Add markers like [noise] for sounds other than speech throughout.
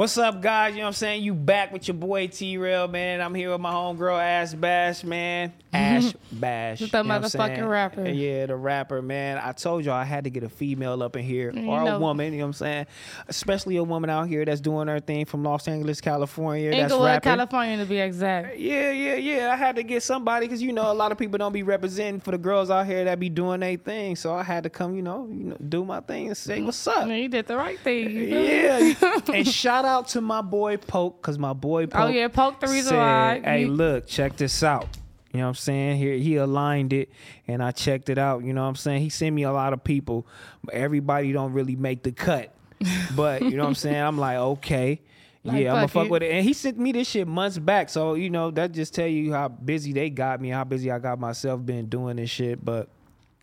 What's up, guys? You know what I'm saying? You back with your boy T Rail, man. I'm here with my homegirl Ash Bash, man. [laughs] Ash Bash. The you know motherfucking rapper. Yeah, the rapper, man. I told y'all I had to get a female up in here You or a woman, you know what I'm saying? Especially a woman out here that's doing her thing from Los Angeles, California. Inglewood. California, to be exact. Uh, yeah, yeah, yeah. I had to get somebody because you know a lot of people don't be representing for the girls out here that be doing their thing. So I had to come, you know, you know, do my thing and say what's up. Yeah, you did the right thing. Yeah, and shout out [laughs] to my boy Poke, cause my boy oh, Poke. Oh, yeah, Poke the reason said, why Hey, look, check this out. You know what I'm saying? Here he aligned it, and I checked it out. You know what I'm saying? He sent me a lot of people, but everybody don't really make the cut. [laughs] But you know what I'm saying? I'm like, okay. Like, yeah, I'm gonna fuck fuck it. with it. And he sent me this shit months back. So, you know, that just tell you how busy they got me, how busy I got myself been doing this shit. But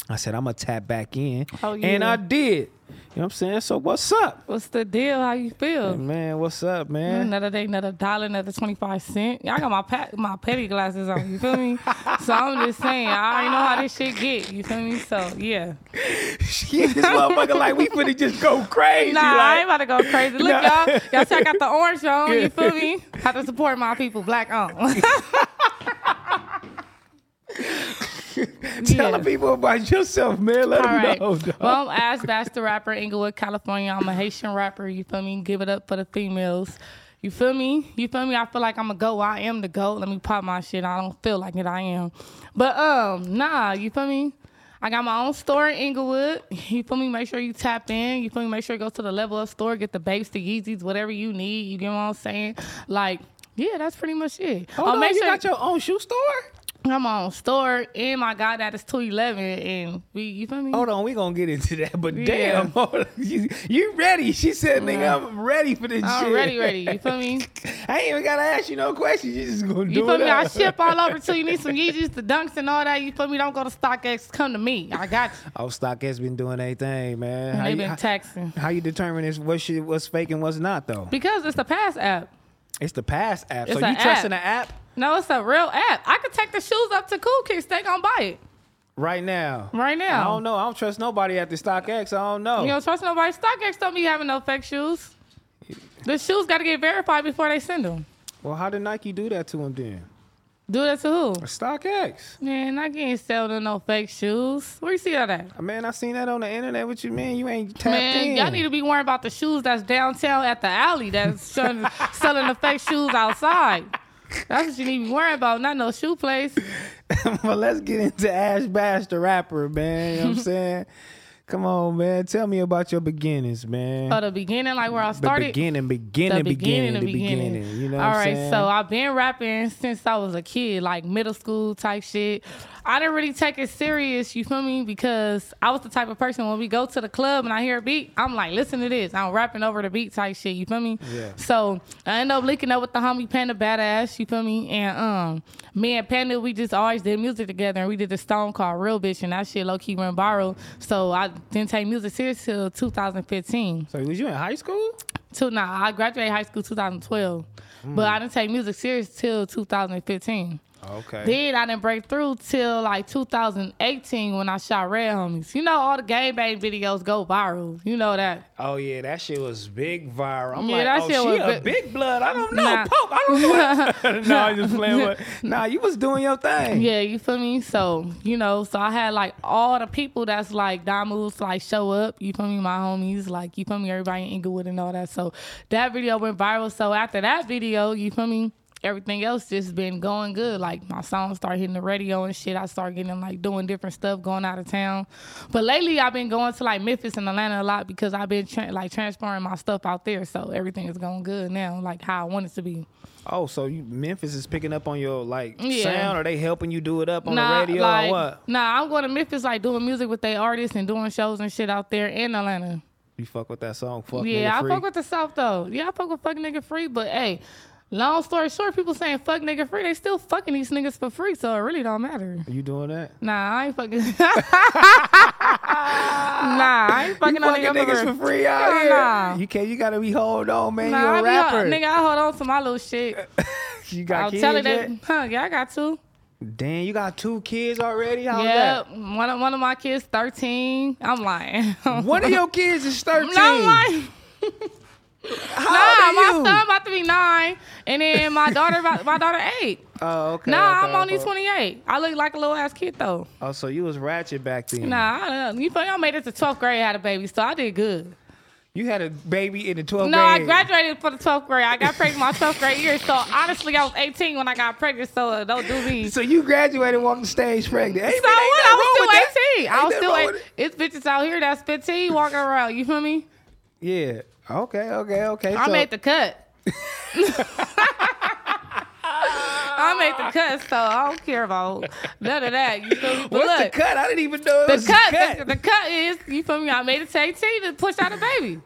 I said, I'm gonna tap back in. Oh, And. I did. You know what I'm saying? So what's up? What's the deal? How you feel? Man, what's up, mm, man? Another day, another dollar, another 25 cent. I got my pa- my petty glasses on, you feel me? [laughs] so I'm just saying, I already know how this shit get, you feel me? So, yeah. [laughs] Shit, this motherfucker like we finna just go crazy. Nah, like, I ain't about to go crazy. Look, Nah. y'all. Y'all see I got the [laughs] orange on, you feel me? Have to support my people, black on. [laughs] telling people about yourself, man. Let All them right. know. dog. Well, I'm Ash Bash, the rapper, Inglewood, California. I'm a Haitian rapper. You feel me? Give it up for the females. You feel me? You feel me? I feel like I'm a go. I am the go. Let me pop my shit. I don't feel like it. I am. But um, nah. You feel me? I got my own store in Inglewood. You feel me? Make sure you tap in. You feel me? Make sure you go to the level up store, get the babes, the Yeezys, whatever you need. You get what I'm saying? Like, yeah, that's pretty much it. Oh, on, make you sure- got your own shoe store? I my own store, and my that is 211, and we, you feel me? Hold on, we gonna get into that. But Yeah. damn, [laughs] on. you, you ready? She said, "Nigga, I'm ready for this I'm shit." ready, ready. You feel me? [laughs] I ain't even gotta ask you no questions. You just gonna do You feel it. me? I up. ship all over [laughs] till you need some Yeezys, the Dunks, and all that. You feel me? Don't go to StockX. Come to me. I got you. Oh, StockX been doing their thing, man. How They you, been how, taxing how you determine? What shit? What's fake and what's not though? because it's the Pass app. It's the Pass app. It's so you a trusting the app. No, it's a real app. I could take the shoes up to Cool Kicks. They gonna buy it right now? right now. I don't know. I don't trust nobody at the StockX. I don't know. You don't trust nobody. StockX don't be having no fake shoes. The shoes got to get verified before they send them. well, how did Nike do that to him then? Do that to who? StockX. Man, I can't sell them no fake shoes. Where you see that at? Man, I seen that on the internet. What you mean? You ain't tapped Man, in. y'all need to be worrying about the shoes that's downtown at the alley that's [laughs] selling, selling the fake shoes outside. That's what you need to be worrying about, not no shoe place. [laughs] but let's get into Ash Bash, the rapper, man. You know what I'm [laughs] saying? Come on, man. Tell me about your beginnings, man. For the beginning, like where I the started. beginning, beginning, the beginning, beginning, the the beginning. beginning. You know All what I'm saying? so I've been rapping since I was a kid, like middle school type shit. I didn't really take it serious, you feel me? Because I was the type of person when we go to the club and I hear a beat, I'm like, listen to this. I'm rapping over the beat type shit, you feel me? Yeah. So I end up linking up with the homie Panda Badass, you feel me? And um, me and Panda, we just always did music together and we did this song called Real Bitch and that shit low key went viral. So I didn't take music serious till 2015. so was you in high school? Two, nah, I graduated high school 2012, but hmm. I didn't take music serious till 2015. Okay. Then I didn't break through till like 2018 when I shot Red Homies. You know, all the game bang videos go viral. You know that. Oh yeah, that shit was big viral. I'm Yeah, like, that oh, shit she was a big- big blood. I don't know, Nah. Poke. I don't know. [laughs] [laughs] no, I'm just playing. With, [laughs] nah, you was doing your thing. Yeah, you feel me? So, you know, so I had like all the people that's like Damus like show up, you feel me, my homies, like you feel me, everybody in Inglewood and all that. So that video went viral. So after that video, you feel me, everything else just been going good. Like my songs start hitting the radio and shit. I start getting like doing different stuff, going out of town. But lately I've been going to like Memphis and Atlanta a lot because I've been tra- like transferring my stuff out there. So everything is going good now, like how I want it to be. Oh, so you Memphis is picking up on your like Yeah. sound? Are they helping you do it up on nah, the radio like, or what? Nah, I'm going to Memphis like doing music with their artists and doing shows and shit out there in Atlanta. You fuck with that song? Fuck yeah, I fuck with the South though. Yeah, I fuck with fuck nigga free, but hey, long story short, people saying fuck nigga free, they still fucking these niggas for free, so it really don't matter. You doing that? Nah, I ain't fucking. [laughs] [laughs] nah, I ain't fucking you no fucking nigga niggas for free out Hell here. nah. You can't. You gotta be hold on, man. Nah, you I a be all- rapper. nigga, I hold on to my little shit. [laughs] you got I'll kids tell it yet? that. Huh, yeah, I got two. Damn, you got two kids already? How's Yeah, one of one of my kids, thirteen. I'm lying. One of your kids is thirteen. No, I'm lying. How Nah, my son about to be nine, and then my daughter, about, my daughter eight. [laughs] Oh, okay. Nah, okay, I'm only okay. 28. I look like a little ass kid though. Oh, so you was ratchet back then? Nah, I don't know. you feel? I made it to 12th grade, had a baby, so I did good. You had a baby in the 12th No, I graduated for the 12th grade. I got pregnant my 12th grade year, so honestly, I was 18 when I got pregnant, so uh, don't do me. So So you graduated walking the stage pregnant. Ain't what? I was still 18. I was still 18. It's bitches out here that's 15 walking around. You feel me? Yeah. Okay, okay, okay. I so, made the cut. [laughs] I made the cut, so I don't care about none of that. You feel me? But What's look, the cut? I didn't even know it The was cut, cut. The, the cut is you feel me. I made it to 18 to push out a baby.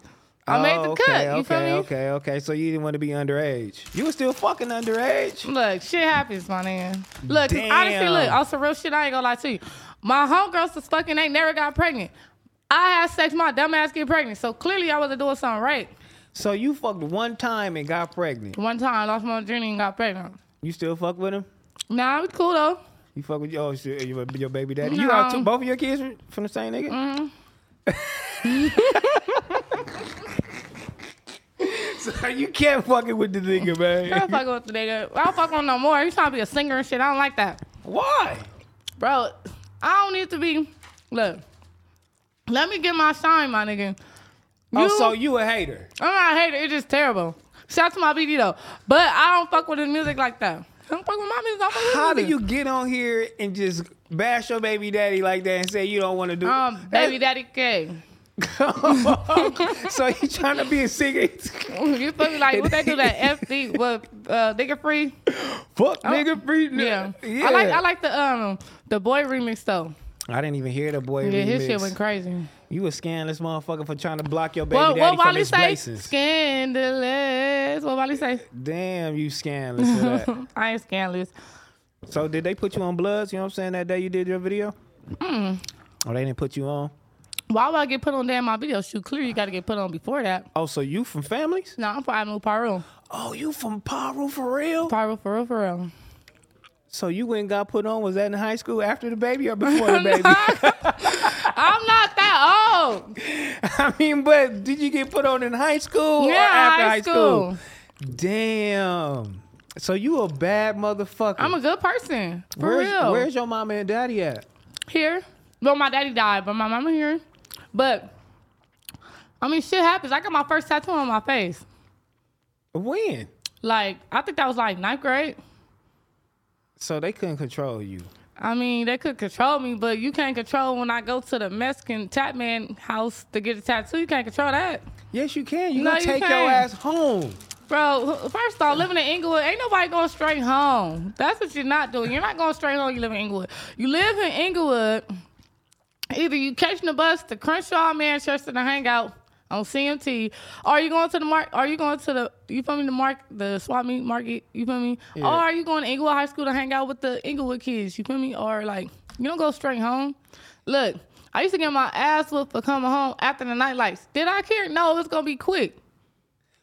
I made the Oh, okay, cut. You okay, feel me? okay, okay. So you didn't want to be underage. You were still fucking underage. Look, shit happens, my man. Look, honestly, look, some real shit, I ain't gonna lie to you. My homegirls was fucking ain't never got pregnant. I had sex, my dumb ass get pregnant. So clearly I wasn't doing something right. So you fucked one time and got pregnant. One time I lost my journey and got pregnant. You still fuck with him? Nah, was cool though. You fuck with your oh, shit, your, your baby daddy? No. You got two, both of your kids from the same nigga? Mm-hmm. [laughs] so you can't fucking with the nigga, man. I don't fuck with the nigga. I don't fuck with him no more. He's trying to be a singer and shit. I don't like that. Why? Bro, I don't need to be. Look, let me get my shine, my nigga. Oh, You- so you a hater? I'm not a hater. It's just terrible. Shout out to my BD though, but I don't fuck with his music like that. I don't fuck with my music. I fuck with How do you get on here and just bash your baby daddy like that and say you don't want to do? Um, baby daddy K. [laughs] so you trying to be a singer? You feel me? Like what they do that FD what uh nigga free? Fuck nigga free. Oh, Yeah. yeah. I like I like the um the boy remix though. I didn't even hear the boy. Yeah, his remix. shit went crazy. You a scandalous motherfucker for trying to block your baby What daddy what from his say? blessings. Scandalous. What Wally say? [laughs] Damn, you scandalous. [laughs] I ain't scandalous. so did they put you on Bloods? You know what I'm saying? That day you did your video? Hmm. Or they didn't put you on? Why would I get put on damn my video shoot? Clearly you gotta get put on before that. Oh, so you from families? No, I'm from move Piru. Oh, you from Piru for real? Piru for real, for real. So you went and got put on? Was that in high school after the baby or before the [laughs] baby? [laughs] [laughs] I'm not that old. I mean, but did you get put on in high school or Yeah, after high high school? Damn. So you a bad motherfucker. I'm a good person. For where's, real. Where's your mama and daddy at? here? Well, my daddy died, but my mama here. But I mean, shit happens. I got my first tattoo on my face. When? Like, I think that was like ninth grade. So they couldn't control you. I mean, they could control me, but you can't control when I go to the Mexican tap man house to get a tattoo. You can't control that. Yes, you can. You No, gonna you take your ass home. Bro, first off, living in Inglewood, ain't nobody going straight home. That's what you're not doing. You're not going straight home. You live in Inglewood. You live in Inglewood. Either you catching the bus to Crenshaw, Manchester to hang out on CMT, Are you going to the mark. Are you going to the you feel me the mark the swap meet market? You feel me? Or are you going to Inglewood High School to hang out with the Inglewood kids? You feel me? Or like you don't go straight home. Look, I used to get my ass whooped for coming home after the night lights. Did I care? No, it's gonna be quick.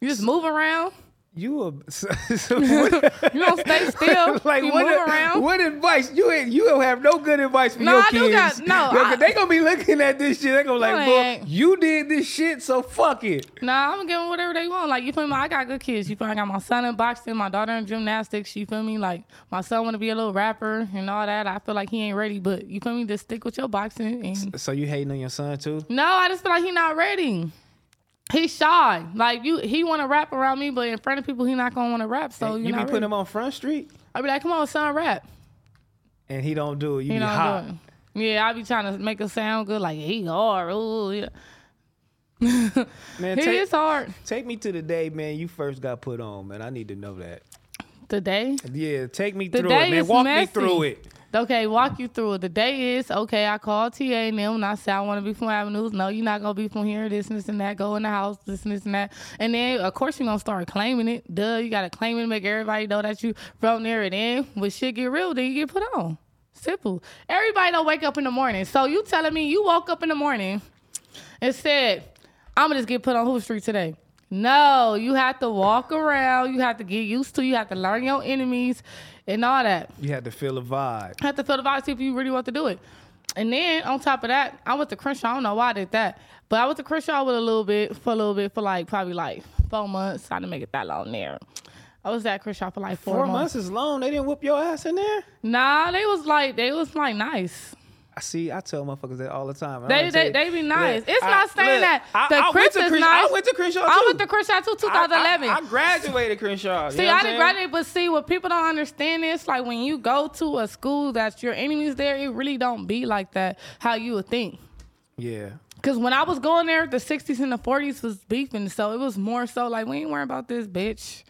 You just move around. You a [laughs] so, so [laughs] what, You don't stay still. [laughs] like you what, move a- around. what advice you ain't you don't have no good advice for No, your I do kids. got- no, I- they gonna be looking at this shit. They gonna No, like, "Boy, you did this shit, so fuck it. Nah, I'm gonna give them whatever they want. Like you feel me? I got good kids. You feel me? I got my son in boxing, my daughter in gymnastics. You feel me? Like my son want to be a little rapper and all that. I feel like he ain't ready, but you feel me? Just stick with your boxing. And So you hating on your son too? no, I just feel like he not ready. He's shy. Like you, he want to rap around me, but in front of people, he not gonna want to rap. So you you be putting ready. him on Front Street, I be like, come on, son, rap. and he don't do it. You You be hot. yeah, I be trying to make it sound good. Like he hard. Ooh, yeah. [laughs] Man, He take, is hard. take me to the day, man. You first got put on, man. I need to know that. Today. Yeah, take me The through day it, man. Walk messy. me through it. Okay, walk you through it. The day is okay. I called TA and them, and I said I want to be from Avenues. No, you're not gonna be from here. This and this and that. Go in the house. This and this and that. And then of course you're gonna start claiming it. Duh, you gotta claim it, make everybody know that you from there. And then when shit get real, then you get put on. Simple. Everybody don't wake up in the morning. So you telling me you woke up in the morning and said, I'm gonna just get put on Hoover Street today. No, you have to walk around. You have to get used to. You have to learn your enemies and all that You had to feel a vibe. Had to feel the vibe, see if you really want to do it. And then on top of that, I went to Crenshaw. I don't know why I did that, but I went to Crenshaw with a little bit for a little bit for like probably like four months. I didn't make it that long there. I was at Crenshaw for like four, Four months. months is long. They didn't whoop your ass in there. Nah, they was like they was like nice. I see. I tell motherfuckers that all the time. and They they, they be nice. look, it's I- not saying look, that I- the I went Chris to is Crenshaw- nice. I went to Crenshaw I too. went to Crenshaw too, 2011. I, I, I graduated Crenshaw. See, I didn't graduate, but see, what people don't understand is like when you go to a school that's your enemies there, it really don't be like that how you would think. Yeah. Cause when I was going there, the 60s and the 40s was beefing, so it was more so like we ain't worrying about this bitch.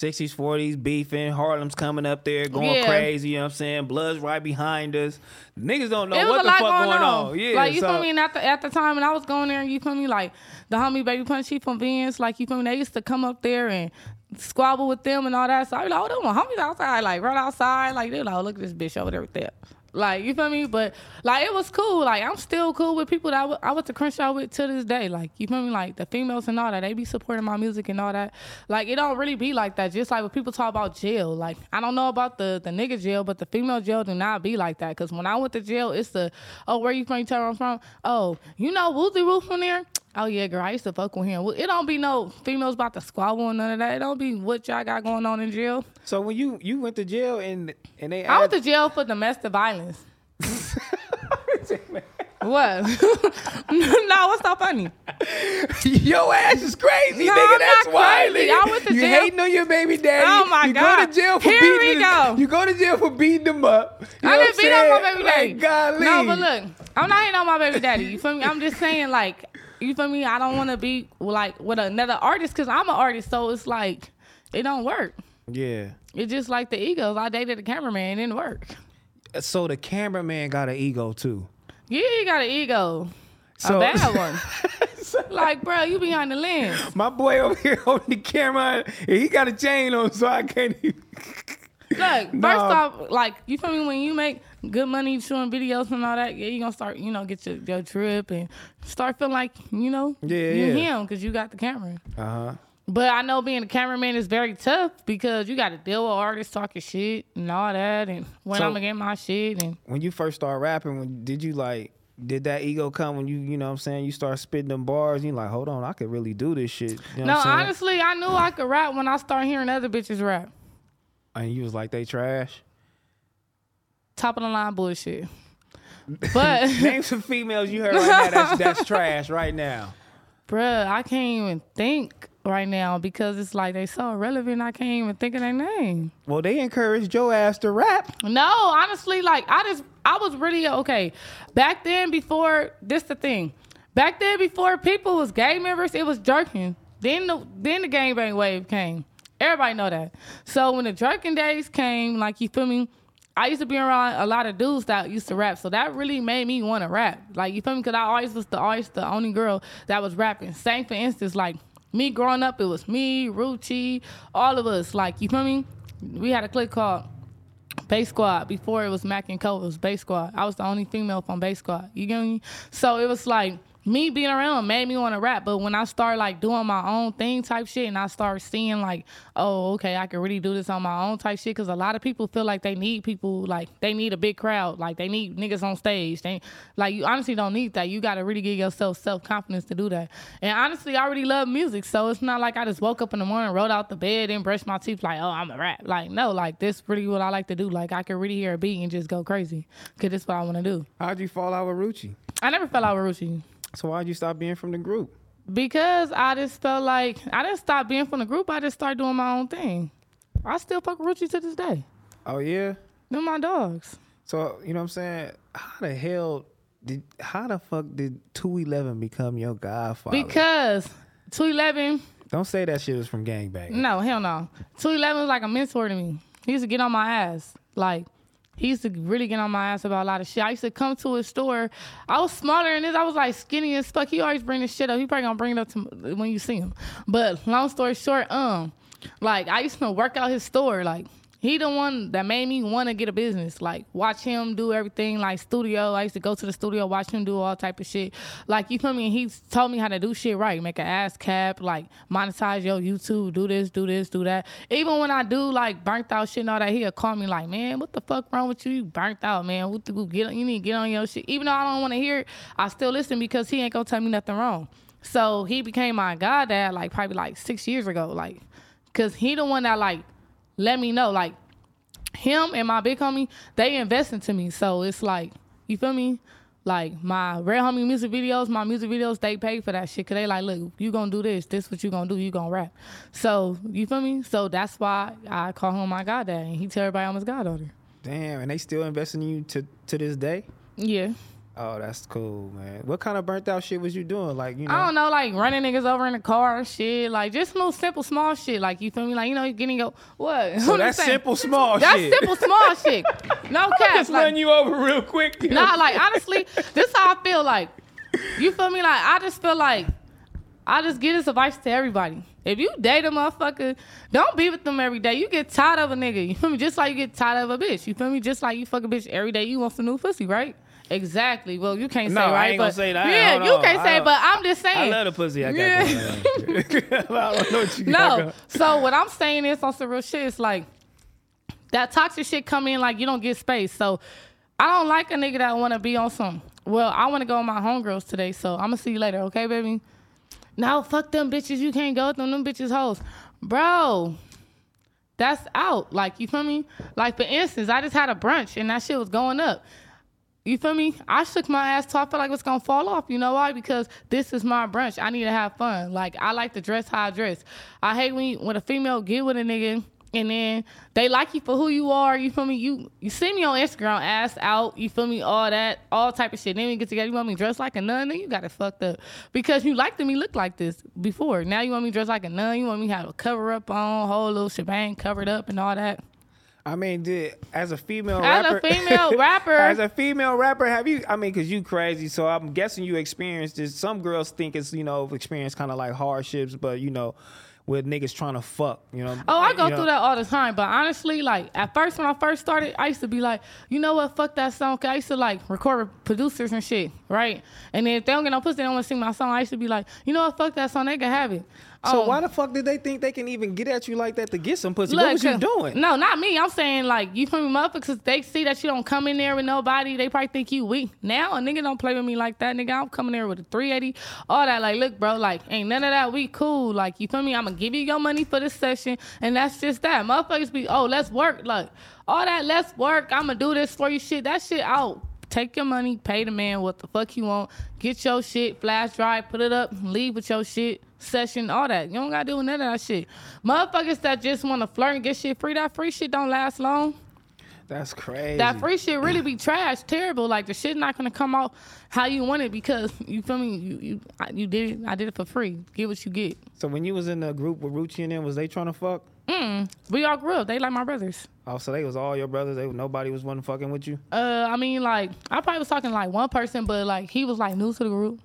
60s, 40s, beefing. Harlem's coming up there, going Yeah. crazy. You know what I'm saying? Blood's right behind us. Niggas don't know what the fuck going, on. Yeah. like you so, feel me? And at the at the time when I was going there, and you feel me? Like the homie baby punch from Vince, like you feel me? They used to come up there and squabble with them and all that. So I be like, oh, them my homies outside, like right outside, like they're like, oh, look at this bitch over there with that. Like you feel me? But like it was cool. Like I'm still cool with people that I w- I went to Crenshaw with to this day. Like you feel me? Like the females and all that, they be supporting my music and all that. Like it don't really be like that. Just like when people talk about jail, like I don't know about the the nigga jail, but the female jail do not be like that. Cause when I went to jail, it's the oh where you from? You tell where I'm from. Oh you know Woozy Woo from there. Oh yeah, girl, I used to fuck with him. Well, It don't be no females about to squabble and none of that. It don't be what y'all got going on in jail. So when you you went to jail and and they I went to jail for domestic violence. [laughs] what? [laughs] no, what's so funny? Your ass is crazy, No, nigga. That's why. I went to you jail. hating on your baby daddy. Oh, my you God. go to jail for Here beating we go. You go to jail for beating them up. You I didn't beat up my baby daddy. Like, golly. No, but look, I'm not hating on my baby daddy. You feel me? I'm just saying, like, you feel me? I don't want to be like with another artist because I'm an artist, so it's like it don't work. Yeah. It's just like the egos. I dated a cameraman, it didn't work. So the cameraman got an ego too. Yeah, he got an ego, So a bad one. [laughs] like, bro, you behind the lens. my boy over here [laughs] holding the camera, and he got a chain on, so I can't. Even... Look, [laughs] first No. off, like you feel me when you make good money shooting videos and all that, yeah, you gonna start, you know, get your, your trip and start feeling like, you know, Yeah, you yeah. him because you got the camera. Uh huh. But I know being a cameraman is very tough because you got to deal with artists talking shit and all that, and when So- I'm gonna get my shit and When you first start rapping, when did you like? Did that ego come when you, you know what I'm saying, you start spitting them bars? You like, hold on, I could really do this shit. You know no, what I'm saying? honestly, I knew I could rap when I started hearing other bitches rap. And you was like, they trash. Top of the line bullshit. [laughs] But [laughs] Name some females you heard right now that's, that's trash right now. bruh, I can't even think right now because it's like they so irrelevant. I can't even think of their name. Well, they encouraged your ass to rap. No, honestly, like I just I was really okay. Back then, before this the thing. Back then, before people was gang members, it was jerking. Then the then the gangbang wave came. Everybody know that. So when the jerking days came, like you feel me, I used to be around a lot of dudes that used to rap. So that really made me want to rap. Like you feel me? Because I always was the always the only girl that was rapping. Same for instance, like me growing up, it was me, Ruchi, all of us. Like you feel me? We had a clique called Bass Squad. Before it was Mac and Co, it was Bass Squad. I was the only female from Bass Squad. You get me? So it was like me being around made me want to rap. But when I start like doing my own thing type shit, and I start seeing like, oh, okay, I can really do this on my own type shit. Because a lot of people feel like they need people, like they need a big crowd, like they need niggas on stage. They like you honestly don't need that. You got to really give yourself self confidence to do that. And honestly, I already love music, so it's not like I just woke up in the morning, rolled out the bed, and brushed my teeth like, oh, I'm a rap. Like no, like this really what I like to do. Like I can really hear a beat and just go crazy. Cause this what I want to do. How'd you fall out with Ruchi? I never fell out with Rucci. So why'd you stop being from the group? Because I just felt like I didn't stop being from the group. I just started doing my own thing. I still fuck with Rucci to this day. Oh yeah. They're my dogs. So you know what I'm saying? How the hell did? How the fuck did Two Eleven become your godfather? Because 211, don't say that shit was from Gangbang. no, hell no. 211 was like a mentor to me. He used to get on my ass. Like, he used to really get on my ass about a lot of shit. I used to come to his store. I was smaller than this. I was like skinny as fuck. He always bring this shit up. He probably gonna bring it up to when you see him. But long story short, um, like I used to work out his store. Like he the one that made me want to get a business. Like watch him do everything. Like studio. I used to go to the studio, watch him do all type of shit. Like you feel me? He told me how to do shit right. Make an ass cap. Like monetize your YouTube. Do this. Do this. Do that. Even when I do like burnt out shit and all that, he'll call me like, man, what the fuck wrong with you? You burnt out, man. What the get? You need to get on your shit. Even though I don't want to hear it, I still listen because he ain't gonna tell me nothing wrong. So he became my goddad like probably like six years ago. Like, cause he the one that like let me know like him and my big homie, they invest into me. So it's like, you feel me? Like my rare homie music videos, my music videos, they pay for that shit. Cause they like, look, you gonna do this, this what you gonna do, you gonna rap. So you feel me? So that's why I call him my goddad, and he tell everybody I'm his goddaughter. Damn, and they still investing in you to to this day. Yeah. Oh, that's cool, man. What kind of burnt out shit was you doing? Like, you know, I don't know, like running niggas over in the car, and shit, like just little simple, small shit. Like you feel me? Like you know, you getting your what? [laughs] so that's simple, small shit. That's shit. simple, small [laughs] shit. No cap. Just like- running you over real quick. [laughs] Nah, like honestly, this how I feel like. You feel me? Like I just feel like I just give this advice to everybody. If you date a motherfucker, don't be with them every day. You get tired of a nigga. You feel me? Just like you get tired of a bitch. You feel me? Just like you fuck a bitch every day. You want some new pussy, right? Exactly. Well, you can't No, say I right, ain't gonna but say that. yeah, you can't say. But I'm just saying. I love the pussy I got. Yeah. [laughs] I don't know what you No. So what I'm saying is on some real shit. It's like that toxic shit come in like you don't get space. So I don't like a nigga that want to be on some. Well, I want to go with my homegirls today, so I'm gonna see you later, okay, baby? No, fuck them bitches. You can't go with them. Them bitches hoes, bro. That's out. Like you feel me? Like for instance, I just had a brunch and that shit was going up. You feel me? I shook my ass till I felt like it's gonna fall off. You know why? Because this is my brunch. I need to have fun. Like I like to dress how I dress. I hate when you, when a female get with a nigga and then they like you for who you are. You feel me? You you see me on Instagram, ass out. You feel me? All that, all type of shit. Then we get together. You want me dressed like a nun? Then you got it fucked up because you liked me look like this before. Now you want me dressed like a nun? You want me have a cover up on, whole little shebang covered up and all that. I mean, did as a female As a rapper, female [laughs] rapper- as a female rapper, have you? I mean, cause you crazy, so I'm guessing you experienced this. Some girls think it's you know experience kind of like hardships, but you know, with niggas trying to fuck, you know. Oh, I go you know, through that all the time. But honestly, like at first when I first started, I used to be like, you know what, fuck that song. 'Cause I used to like record with producers and shit, right? And then if they don't get no pussy, they don't want to sing my song. I used to be like, you know what, fuck that song. They can have it. So Um, why the fuck did they think they can even get at you like that to get some pussy? Look, what was you doing? No, not me. I'm saying like you feel me, motherfuckers. They see that you don't come in there with nobody. They probably think you weak. Now a nigga don't play with me like that, nigga. I'm coming there with a 380, all that. Like, look, bro, like ain't none of that. We cool. Like you feel me? I'm gonna give you your money for this session, and that's just that. Motherfuckers be oh let's work. Like all that let's work. I'm gonna do this for you. Shit, that shit out. Take your money, pay the man what the fuck you want, get your shit, flash drive, put it up, leave with your shit, session, all that. You don't gotta do none of that shit. Motherfuckers that just wanna flirt and get shit free, that free shit don't last long. That's crazy. That free shit really be trash, terrible. Like the shit not gonna come out how you want it because you feel me. You you I- you did it. I did it for free. Get what you get. so when you was in the group with Ruchi and them, was they trying to fuck? Mm. We all grew up. They like my brothers. Oh, so they was all your brothers. They nobody was one fucking with you. Uh, I mean, like I probably was talking like one person, but like he was like new to the group.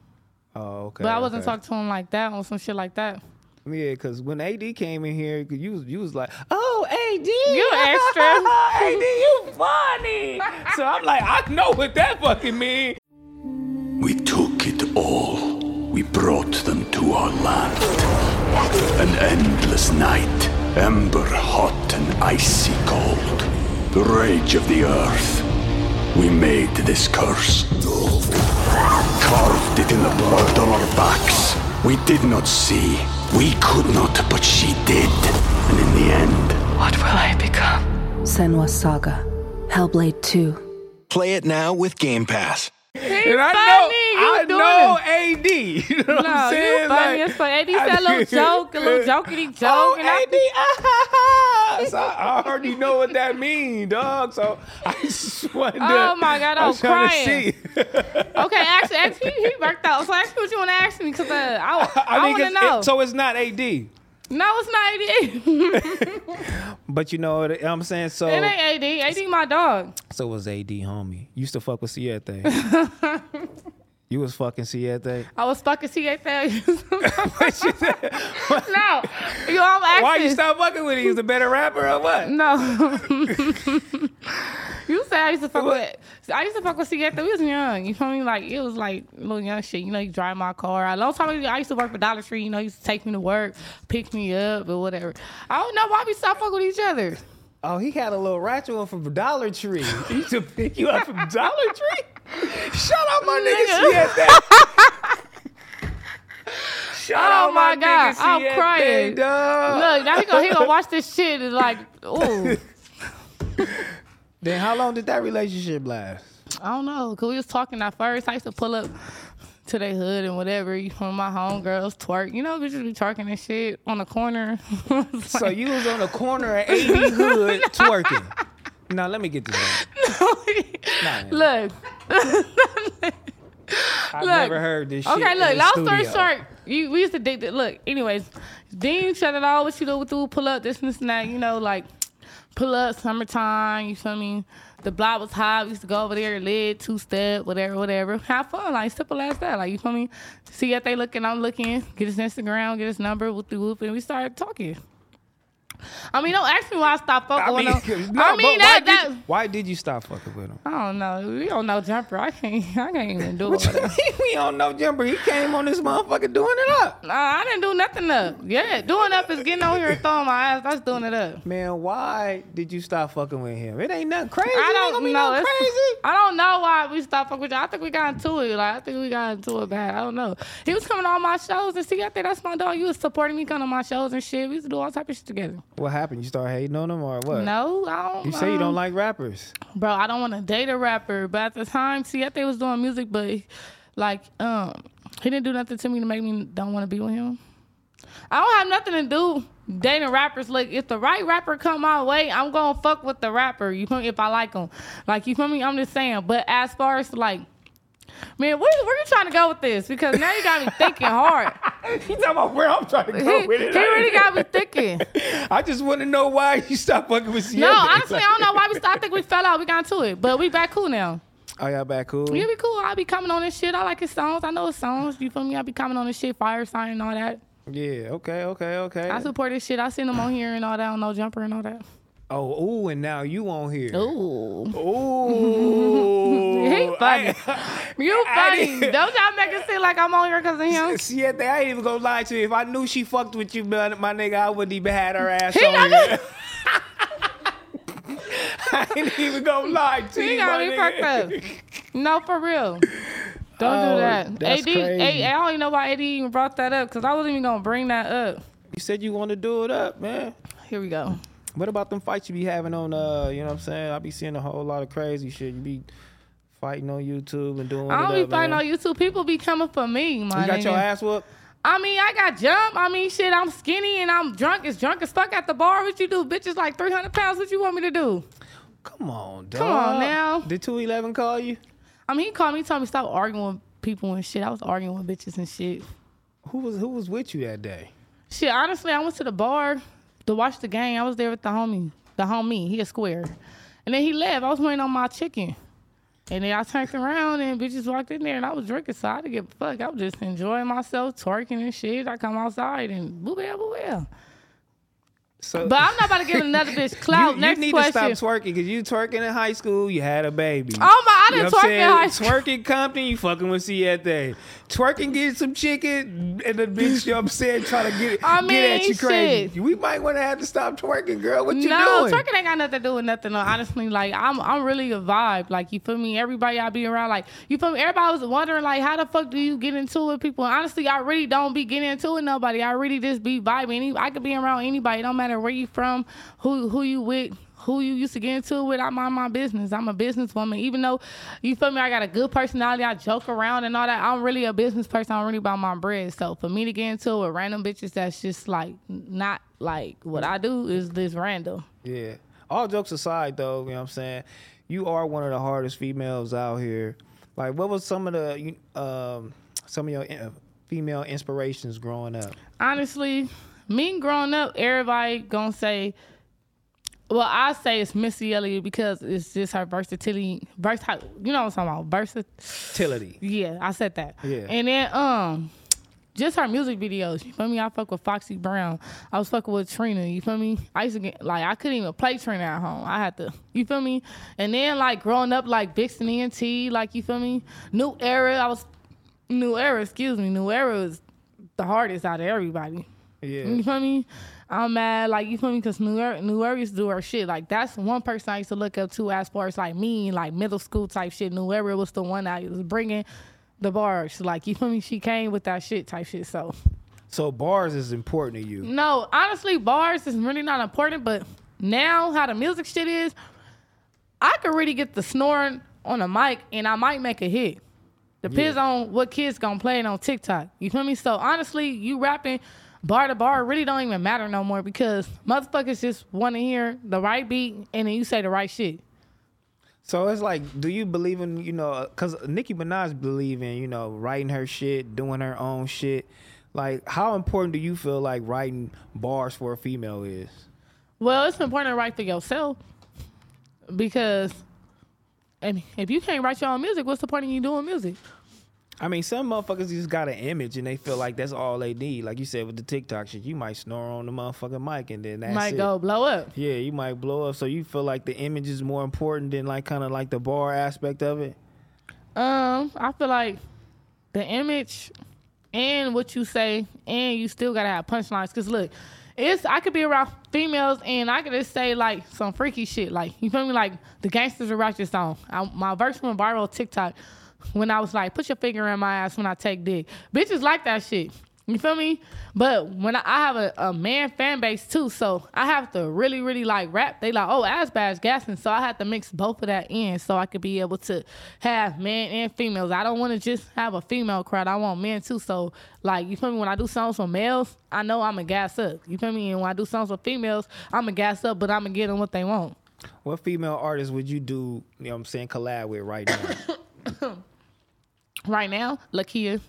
Oh, okay. But I wasn't okay. talking to him like that on some shit like that. Yeah, because when AD came in here, 'cause you was you was like, oh AD, You [laughs] extra. [laughs] AD, you funny. so I'm like, I know what that fucking mean. We took it all. we brought them to our land. An endless night, ember hot and icy cold. The rage of the earth. We made this curse. Carved it in the blood on our backs. We did not see. We could not, but she did. And in the end, What will I become? Senua's Saga. Hellblade 2. Play it now with Game Pass. And funny, I you know, I doing know it. AD. [laughs] You know what No, I'm saying? you funny Like, as fuck. AD said a little [laughs] joke, a little jokety joke. Oh, and I- AD, ah, [laughs] ha. I already know what that means, dog. So [laughs] I just wanted to. Oh, my God, I I was was crying. [laughs] Okay, actually, actually, he worked out. So ask me what you want to ask me, cause uh, I, [laughs] I, I mean, want to know. it- so it's not AD. no, it's not AD. But you know what I'm saying? So it ain't AD. AD my dog. so was AD, homie. Used to fuck with Siete. You was fucking Siete. I was fucking Siete [laughs] [laughs] No, you I'm asking. Why you stop fucking with him? He's a better rapper or what? No. [laughs] you say I used to fuck with. I used to fuck with Siete. We was young. You feel me? Like it was like little young shit. You know, you drive my car. A long time ago, I used to work for Dollar Tree. You know, he used to take me to work, pick me up, or whatever. I don't know why we stop fucking with each other. Oh, he had a little ratchet one from Dollar Tree. He used to pick you up from Dollar Tree. Shout out my nigga Siete. Shout Oh out my my, God, nigga I'm crying. Look, now he gonna he gonna watch this shit and like, ooh. [laughs] Then how long did that relationship last? I don't know, cause we was talking at first. I used to pull up to their hood and whatever. You know, my homegirls twerk. You know, bitches be twerking and shit on the corner. It's [laughs] So you was on the corner of 80 [laughs] Hood twerking. Now let me get this right. Nah, look, [laughs] I've look. never heard this shit. okay, look. the Long story short, you, we used to date. that- Look, anyways, Dean shut it all. What you do? Do pull up this and this and that. You know, like pull up summertime. You feel me? The block was hot. We used to go over there, lid, two step, whatever, whatever. Have fun, like simple as that. Like you feel me? See if they looking, I'm looking. Get his Instagram, get his number, whoop the whoop, and we started talking. I mean, don't ask me why I stopped fucking I mean, with him. [laughs] no, I mean why, that did, that. why did you stop fucking with him? I don't know. We don't No Jumper. I can't. I can't even do [laughs] it. we don't No Jumper? He came on this motherfucker doing it up. Nah, I didn't do nothing up. Yeah, doing up is getting on here and throwing my ass. That's doing it up. Man, why did you stop fucking with him? It ain't nothing crazy. I don't know. crazy. [laughs] I don't know why we stopped fucking with you. I think we got into it. Like I think we got into it bad. I don't know. He was coming on my shows and see, I think that's my dog. You was supporting me coming on my shows and shit. We used to do all type of shit together. What happened? You start hating on him or what? No, I don't. You say you don't um, like rappers. bro, I don't want to date a rapper. But at the time, see, I think was doing music, but like, um, he didn't do nothing to me to make me don't want to be with him. I don't have nothing to do dating rappers. Like, if the right rapper come my way, I'm gonna fuck with the rapper. You feel me? If I like him, like you feel me? I'm just saying. But as far as like. Man, where, where you trying to go with this? Because now you got me thinking hard. [laughs] You talking about where I'm trying to go he with it? He really got me thinking. [laughs] I just want to know why you stopped fucking with Siete. No, honestly, I don't know why we stopped. I think we fell out. We got into it, but we back cool now. Oh, y'all back cool? Yeah, be cool. I be coming on this shit. I like his songs. I know his songs. You feel me? I be coming on this shit, fire sign and all that. Yeah, okay, okay, okay. I support this shit. I seen him on here and all that on No Jumper and all that. Oh, ooh, and now you on here. Ooh. Ooh. [laughs] He funny. I- [laughs] You funny. [laughs] Don't y'all make it seem like I'm on here because of him. Siete, I ain't even gonna lie to you. If I knew she fucked with you, man, my nigga, I wouldn't even had her ass He on got here. I ain't even gonna lie to He you, got my me nigga. fucked up. No, for real. Don't Oh, do that. that's AD, crazy. I don't even know why AD even brought that up because I wasn't even gonna bring that up. You said you want to do it up, man. Here we go. What about them fights you be having on? Uh, you know what I'm saying? I be seeing a whole lot of crazy shit. You be fighting on YouTube and doing. I don't be up, fighting man. on YouTube. People be coming for me, my You got your ass whooped. I mean, I got jump. I mean, shit, I'm skinny and I'm drunk as drunk as fuck at the bar. What you do? Bitches like 300 pounds. What you want me to do? Come on, dog. Come on now. Did 211 call you? I mean, he called me, he told me stop arguing with people and shit. I was arguing with bitches and shit. Who was who was with you that day? Shit, honestly, I went to the bar to watch the game. I was there with the homie, the homie. He a square. And then he left. I was waiting on my chicken. And then I turned around and bitches walked in there and I was drinking, so I didn't give a fuck. I was just enjoying myself, twerking and shit. I come outside and boo boo bell. So, But I'm not about to give [laughs] another bitch clout. you, you Next need question. to stop twerking because you twerking in high school. You had a baby. Oh my! I You didn't what I'm twerk in high school. Twerking Compton, you fucking with Siete. Twerking, get some chicken, and the bitch, you know what I'm saying, trying to get, [laughs] I get at you crazy. shit. We might want to have to stop twerking, girl. What you no, doing? No, twerking ain't got nothing to do with nothing. No, honestly, like I'm, I'm really a vibe. Like you feel me? Everybody I be around, like you feel me? Everybody was wondering, like, how the fuck do you get into it, with people? And honestly, I really don't be getting into it. with Nobody. I really just be vibing. I could be around anybody. It don't matter where you from, who, who you with. Who you used to get into it with, I mind my business. I'm a businesswoman. Even though you feel me, I got a good personality. I joke around and all that. I'm really a business person. I'm really about my bread. So for me to get into it with random bitches, that's just like not like what I do is this random. Yeah. All jokes aside, though, you know what I'm saying? You are one of the hardest females out here. Like, what was some of the um, some of your uh, female inspirations growing up? honestly, me growing up, everybody gonna say, well, I say it's Missy Elliott because it's just her versatility, versatile. You know what I'm talking about? Versatility. Yeah, I said that. Yeah. And then um, just her music videos. You feel me? I fuck with Foxy Brown. I was fucking with Trina. You feel me? I used to get like I couldn't even play Trina at home. I had to. You feel me? And then like growing up like Vixen ENT, like you feel me? New era. I was new era. Excuse me. New era was the hardest out of everybody. Yeah. You feel me? I'm mad, like you feel me, because New Era, New used to do her shit. Like that's one person I used to look up to as far as like me, like middle school type shit. New Era was the one that was bringing the bars. Like you feel me? She came with that shit type shit. So So bars is important to you. no, honestly, bars is really not important. But now how the music shit is, I could really get the snoring on a mic and I might make a hit. Depends on what kids gonna play it on TikTok. You feel me? So honestly, you rapping bar to bar really don't even matter no more because motherfuckers just want to hear the right beat and then you say the right shit. So it's like, do you believe in, you know, uh, because Nicki Minaj believe in, you know, writing her shit, doing her own shit. Like, how important do you feel like writing bars for a female is? Well, it's important to write for yourself because and if you can't write your own music, what's the point of you doing music? I mean, some motherfuckers just got an image and they feel like that's all they need. Like you said with the TikTok shit, you might snore on the motherfucking mic and then that's Might it. go blow up. Yeah, you might blow up. So you feel like the image is more important than like kind of like the bar aspect of it. Um, I feel like the image and what you say, and you still gotta have punchlines. Cause look, it's I could be around females and I could just say like some freaky shit. Like you feel me? Like the gangsters are righteous song. I, my verse went viral TikTok when I was like, put your finger in my ass when I take dick. Bitches like that shit. You feel me? But when I, I have a, a man fan base too, so I have to really, really like rap. They like, oh, Ash Bash gassing. So I have to mix both of that in so I could be able to have men and females. I don't want to just have a female crowd. I want men too. So like, you feel me? When I do songs for males, I know I'm a gas up. You feel me? And when I do songs for females, I'm a gas up, but I'm gonna get them what they want. What female artist would you do, you know what I'm saying, collab with right now? [coughs] [coughs] [coughs] Right now, Lakeyah,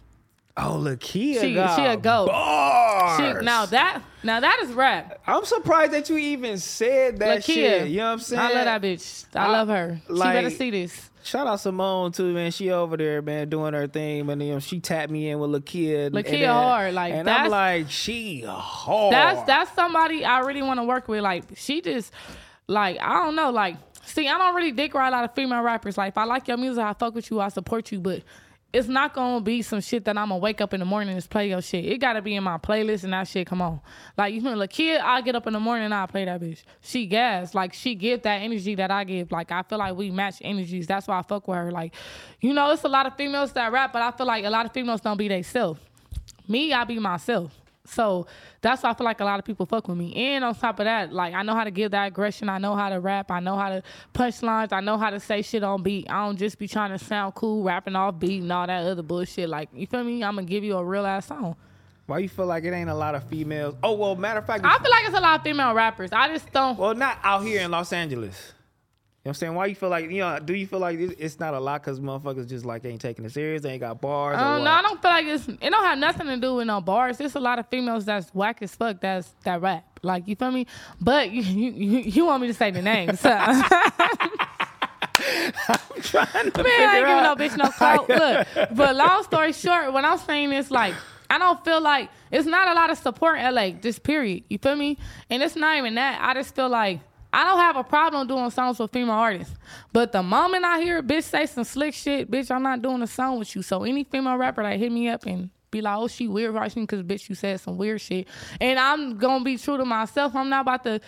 oh, Lakeyah. she got she a goat. Bars. She, now that now that is rap. I'm surprised that you even said that Lakeyah, shit. You know what I'm saying? I love that bitch. I, I- love her. she better like- see this. Shout out Simone too, man. She over there, man, doing her thing. But you know, she tapped me in with Lakeyah. Lakeyah and hard, like, and I'm like, she hard. That's that's somebody I really want to work with. Like she just like I don't know. Like see, I don't really dick ride a lot of female rappers. Like if I like your music, I fuck with you, I support you. But it's not gonna be some shit that I'm gonna wake up in the morning and play your shit. It gotta be in my playlist and that shit. Come on, like you know, like kid, I get up in the morning and I play that bitch. She gas, like she give that energy that I give. Like I feel like we match energies. That's why I fuck with her. Like, you know, it's a lot of females that rap, but I feel like a lot of females don't be they self. Me, I be myself. So that's why I feel like a lot of people fuck with me. And on top of that, like I know how to give that aggression. I know how to rap. I know how to punch lines. I know how to say shit on beat. I don't just be trying to sound cool, rapping off beat and all that other bullshit. Like you feel me? I'm gonna give you a real ass song. Why you feel like it ain't a lot of females? Oh well, matter of fact, I feel like it's a lot of female rappers. I just don't. well, not out here in Los Angeles. You know what I'm saying? Why you feel like you know? Do you feel like it's not a lot because motherfuckers just like ain't taking it serious? They ain't got bars. Um, what? no, I don't feel like it's. It don't have nothing to do with no bars. There's a lot of females that's whack as fuck. That's that rap. Like you feel me? But [laughs] you you, you, want me to say the names? So. [laughs] I'm trying to Man, I ain't giving no bitch no clout. [laughs] Look, but long story short, what I'm saying is like, I don't feel like it's not a lot of support in LA, just period. You feel me? And it's not even that. I just feel like I don't have a problem doing songs with female artists. But the moment I hear a bitch say some slick shit, bitch, I'm not doing a song with you. So any female rapper that hit me up and be like, oh, she weird watching because bitch, you said some weird shit. And I'm gonna be true to myself. I'm not about to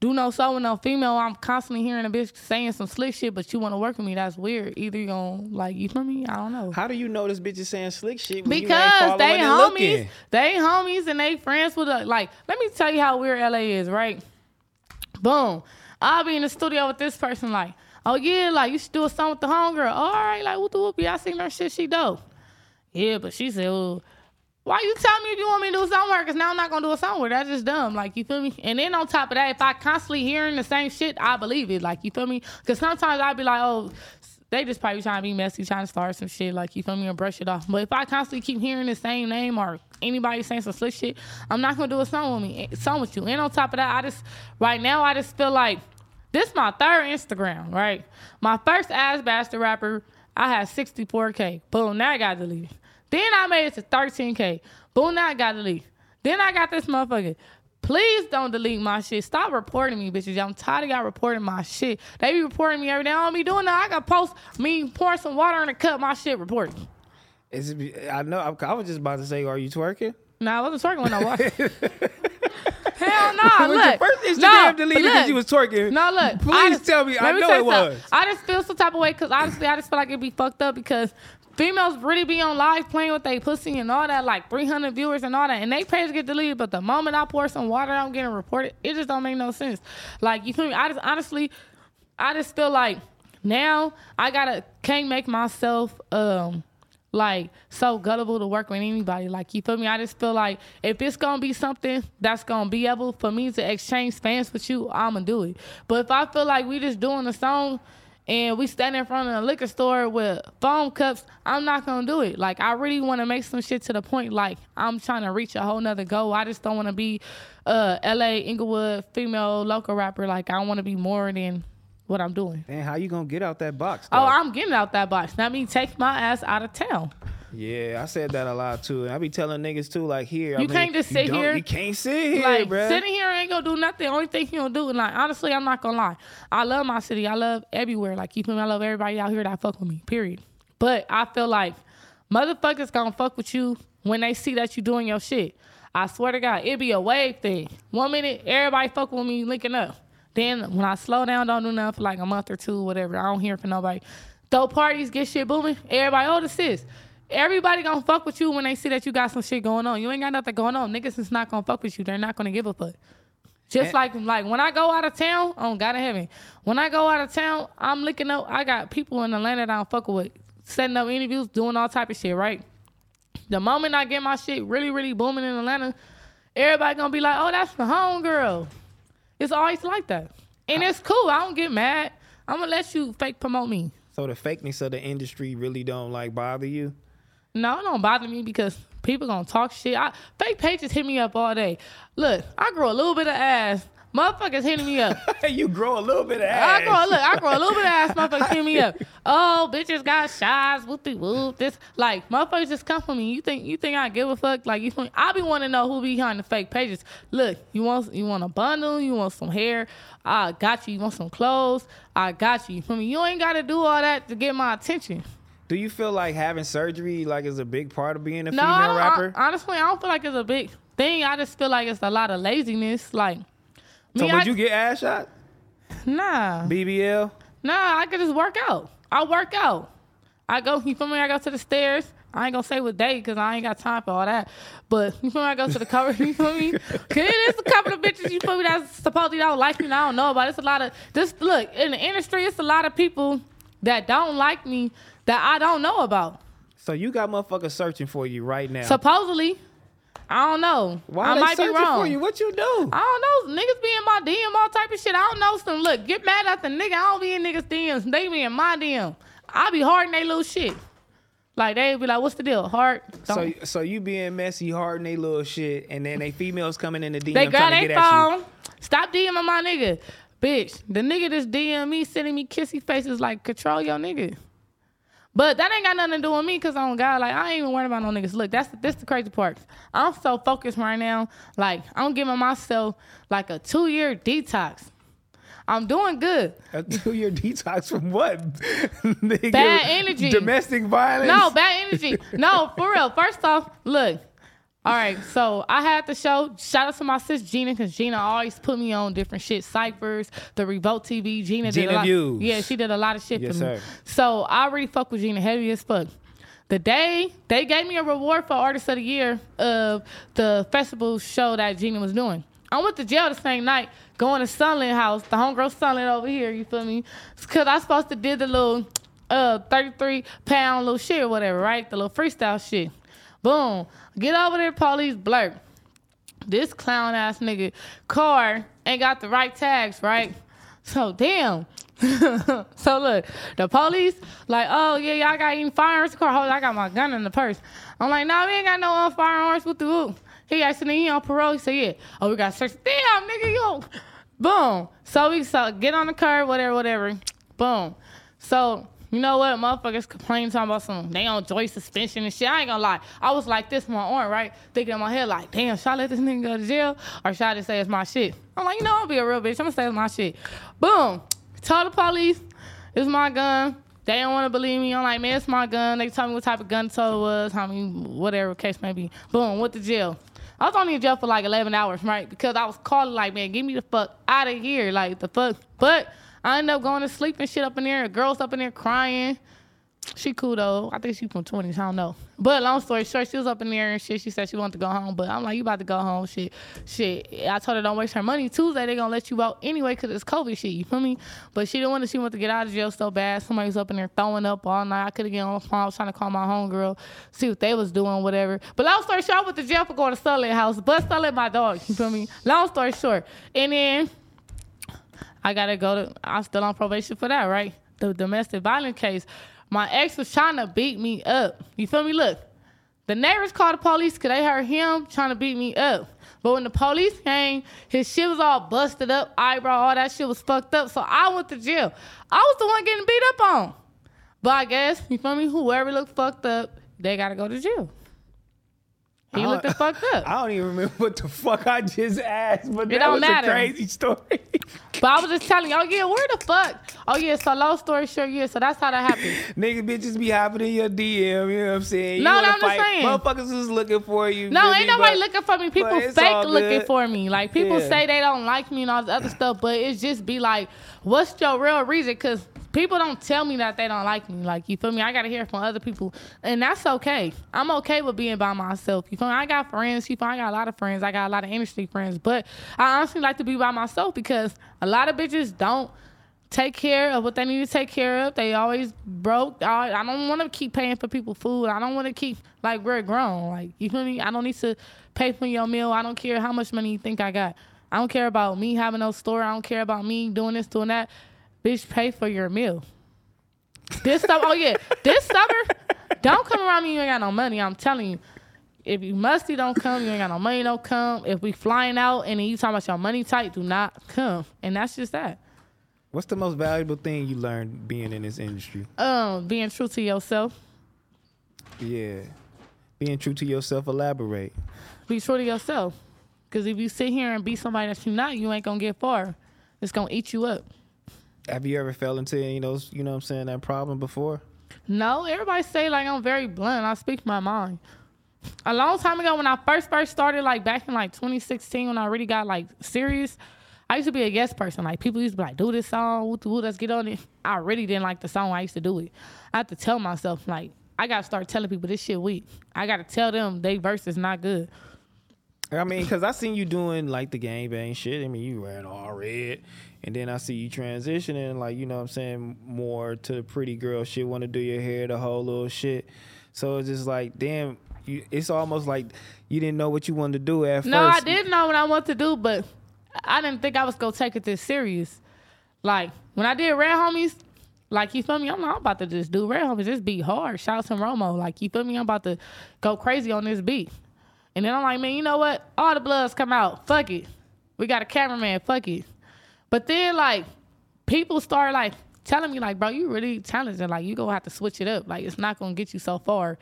do no song with no female. I'm constantly hearing a bitch saying some slick shit, but you want to work with me. That's weird. Either you gonna like you feel me? I don't know. How do you know this bitch is saying slick shit when you ain't Because they homies, they homies, and they friends with a like. Let me tell you how weird LA is, right? Boom, I'll be in the studio with this person, like, oh yeah, like you should do a song with the homegirl. All right, like whoop the whoopie, I seen her shit, she dope. Yeah, but she said, well, why you tell me if you want me to do a song with her? Cause now I'm not gonna do a song with her. That's just dumb. Like you feel me? And then on top of that, if I constantly hearing the same shit, I believe it. Like you feel me? Cause sometimes I'd be like, oh, they just probably trying to be messy, trying to start some shit. Like you feel me and brush it off. But if I constantly keep hearing the same name or anybody saying some slick shit, I'm not gonna do a song with me, eh, song with you. And on top of that, I just right now I just feel like this my third Instagram, right? My first ass bastard rapper, I had 64k. Boom, now I got deleted. Then I made it to 13k. Boom, now I got deleted. Then I got this motherfucker. Please don't delete my shit. Stop reporting me, bitches. I'm tired of y'all reporting my shit. They be reporting me every day. I don't be doing that. I got post me pouring some water in a cup. My shit reported. Is it, I know. I, was just about to say, are you twerking? Nah, I wasn't twerking when I watched. [laughs] Hell no! Was look, your first Instagram no, deleted because you was twerking? No, look. Please just- tell me. I know tell it you something. was. I just feel some type of way because honestly, I just feel like it'd be fucked up because females really be on live playing with their pussy and all that, like 300 viewers and all that, and they page get deleted. But the moment I pour some water, I'm getting reported. It just don't make no sense. Like you feel me? I just honestly, I just feel like now I gotta can't make myself um like so gullible to work with anybody. Like you feel me? I just feel like if it's gonna be something that's gonna be able for me to exchange fans with you, I'ma do it. But if I feel like we just doing a song and we stand in front of a liquor store with foam cups, I'm not gonna do it. Like I really wanna make some shit to the point like I'm trying to reach a whole nother goal. I just don't wanna be uh LA Inglewood female local rapper. Like I wanna be more than what I'm doing. And how you gonna get out that box? Oh. I'm getting out that box. That means take my ass out of town. Yeah, I said that a lot too, and I be telling niggas too, like here. I You mean, can't just sit don't- here- You can't sit here, like bruh. sitting here ain't gonna do nothing. Only thing he gonna do, and like honestly, I'm not gonna lie. I love my city. I love everywhere. Like you feel me? I love everybody out here that fuck with me. Period. But I feel like motherfuckers gonna fuck with you when they see that you doing your shit. I swear to God, it be a wave thing. One minute everybody fuck with me linking up. Then when I slow down, don't do nothing for like a month or two, whatever. I don't hear from nobody. Throw parties, get shit booming. Everybody, oh, this is. Everybody gonna fuck with you when they see that you got some shit going on. You ain't got nothing going on. Niggas is not gonna fuck with you. They're not gonna give a fuck. Just like like when I go out of town, oh God in heaven. When I go out of town, I'm looking up. I got people in Atlanta that I'm fucking with, setting up interviews, doing all type of shit. Right. The moment I get my shit really really booming in Atlanta, everybody gonna be like, oh, that's the home girl. It's always like that, and it's cool. I don't get mad. I'm gonna let you fake promote me. So the fakeness of the industry really don't like bother you. No, it don't bother me because people gonna talk shit. I, fake pages hit me up all day. Look, I grow a little bit of ass. Motherfuckers hitting me up. [laughs] you grow a little bit of ass. I grow look, I grow a little bit of ass. [laughs] Motherfuckers hitting me up. Oh, bitches got shots. Whoopie whoop. This like motherfuckers just come for me. You think you think I give a fuck? Like you think I be wanting to know who behind the fake pages. Look, you want you want a bundle? You want some hair? I got you. You want some clothes? I got you. You feel me? You ain't got to do all that to get my attention. Do you feel like having surgery like is a big part of being a No, female rapper? I, honestly, I don't feel like it's a big thing. I just feel like it's a lot of laziness. Like, so me, would I, you get ass shot? nah, BBL? nah. I could just work out. I work out. I go. You feel me? I go to the stairs. I ain't gonna say what day because I ain't got time for all that. But you feel me? I go to the cover. [laughs] You feel me? is a couple of bitches. You feel me? That's supposedly don't like me. And I don't know about. It's a lot of just look in the industry. It's a lot of people that don't like me that I don't know about. So you got motherfuckers searching for you right now. Supposedly, I don't know. Why I they might be searching wrong. for you? What you do? I don't know. Niggas be in my DM, all type of shit. I don't know some. Look, get mad at the nigga. I don't be in niggas DMs. They be in my DM. I be hard in they little shit. Like they be like, what's the deal? Hard. So so you being messy, hard and they little shit, and then they females coming in the DM they got trying to their get at you. phone. Stop DMing my nigga. Bitch, the nigga that's DM me, sending me kissy faces like control your nigga. But that ain't got nothing to do with me because on oh, God, like I ain't even worried about no niggas. Look, that's this the crazy part. I'm so focused right now. Like I'm giving myself like a two year detox. I'm doing good. A two-year detox from what? [laughs] Bad energy. Domestic violence. No, bad energy. No, for real. First off, look. All right, so I had the show. Shout out to my sis Gina, because Gina always put me on different shit, ciphers, the Revolt TV. Gina, did Gina a lot. Views. Yeah, she did a lot of shit Yes, for me. sir. So I already fuck with Gina heavy as fuck. The day they gave me a reward for Artist of the Year of the festival show that Gina was doing. I went to jail the same night, going to Sunland House, the homegirl Sunland over here. You feel me? Because I supposed to did the little uh 33 pound little shit or whatever, right? The little freestyle shit. Boom. Get over there, police blurb. This clown ass nigga car ain't got the right tags, right? So damn. [laughs] so look, the police like, oh yeah, y'all got any firearms car? Hold on, I got my gun in the purse. I'm like, nah, we ain't got no uh, firearms with the whoop. He asked me, he on parole. He said, yeah. Oh, we got search. Damn, nigga, yo. Boom. So we so get on the car, whatever, whatever. Boom. So you know what? Motherfuckers complaining talking about some they on joint suspension and shit. I ain't gonna lie. I was like this my arm, right? Thinking in my head, like, damn, should I let this nigga go to jail? Or should I just say it's my shit? I'm like, you know, I'll be a real bitch. I'm gonna say it's my shit. Boom. Told the police, it's my gun. They don't want to believe me. I'm like, man, it's my gun. They told me what type of gun tow it was, how many, whatever case may be. Boom, went to jail. I was only in jail for like 11 hours, right? Because I was calling like, man, get me the fuck out of here. Like, the fuck. But I ended up going to sleep and shit up in there. A Girls up in there crying. She cool though. I think she from 20s. I don't know. But long story short, she was up in there and shit. She said she wanted to go home. But I'm like, you about to go home. Shit. Shit. I told her don't waste her money. Tuesday, they to let you out anyway because it's COVID shit. You feel me? But she didn't want to. She wanted to get out of jail so bad. Somebody was up in there throwing up all night. I could have get on the phone. I was trying to call my homegirl, see what they was doing, whatever. But long story short, I went to jail for going to Sully house. But Sully my dog. You feel me? Long story short. And then I gotta go to. I'm still on probation for that, right? The domestic violence case. My ex was trying to beat me up. You feel me? Look, the neighbors called the police because they heard him trying to beat me up. But when the police came, his shit was all busted up, eyebrow, all that shit was fucked up. So I went to jail. I was the one getting beat up on. But I guess, you feel me? Whoever looked fucked up, they gotta go to jail. He looked the fuck up. I don't even remember what the fuck I just asked, but that don't was matter. a crazy story. [laughs] But I was just telling you, oh yeah, where the fuck? Oh yeah, so long story short, yeah, so that's how that happened. [laughs] Nigga, bitches be hopping in your DM, you know what I'm saying? You No, no, I'm just saying. Motherfuckers is looking for you. No, feel ain't nobody But- looking for me. People fake looking for me. Like people Yeah. say they don't like me and all this other [laughs] stuff, but it's just be like, what's your real reason? Because people don't tell me that they don't like me. Like you feel me? I gotta hear from other people, and that's okay. I'm okay with being by myself. You feel me? I got friends. You feel me? I got a lot of friends. I got a lot of industry friends, but I honestly like to be by myself because a lot of bitches don't take care of what they need to take care of. They always broke. I, don't want to keep paying for people food. I don't want to keep like we're grown. Like you feel me? I don't need to pay for your meal. I don't care how much money you think I got. I don't care about me having no store. I don't care about me doing this, doing that. Bitch, pay for your meal. This summer, oh yeah, this summer, don't come around me. You ain't got no money. I'm telling you. If you musty, don't come. You ain't got no money, don't come. If we flying out and then you talking about your money tight, do not come. And that's just that. What's the most valuable thing you learned being in this industry? um being true to yourself Yeah. Being true to yourself, elaborate. be true to yourself because if you sit here and be somebody that you're not you ain't gonna get far it's gonna eat you up Have you ever fell into any of those, you know what I'm saying, that problem before? no everybody say like i'm very blunt i speak my mind a long time ago when i first first started like back in like 2016 when i really got like serious I used to be a guest person. Like people used to be like, "Do this song, let's get on it." I really didn't like the song. I used to do it. I had to tell myself like, I gotta start telling people this shit weak. I gotta tell them they verse is not good. I mean, [laughs] because I seen you doing like the gangbang shit. I mean, you wearing all red. And then I see you transitioning, like, you know what I'm saying, more to pretty girl shit, want to do your hair, the whole little shit. So it's just like, damn, you, it's almost like you didn't know what you wanted to do at No, I first. did know what I wanted to do, but I didn't think I was gonna take it this serious. Like when I did Red Homies, like you feel me? I'm not about to just do Red Homies, just be hard. Shout out to Romo. Like you feel me? I'm about to go crazy on this beat. And then I'm like, man, you know what? All the bloods come out. Fuck it. We got a cameraman. Fuck it. But then like people start like telling me like, bro, you really talented. Like you gonna have to switch it up. Like it's not gonna get you so far.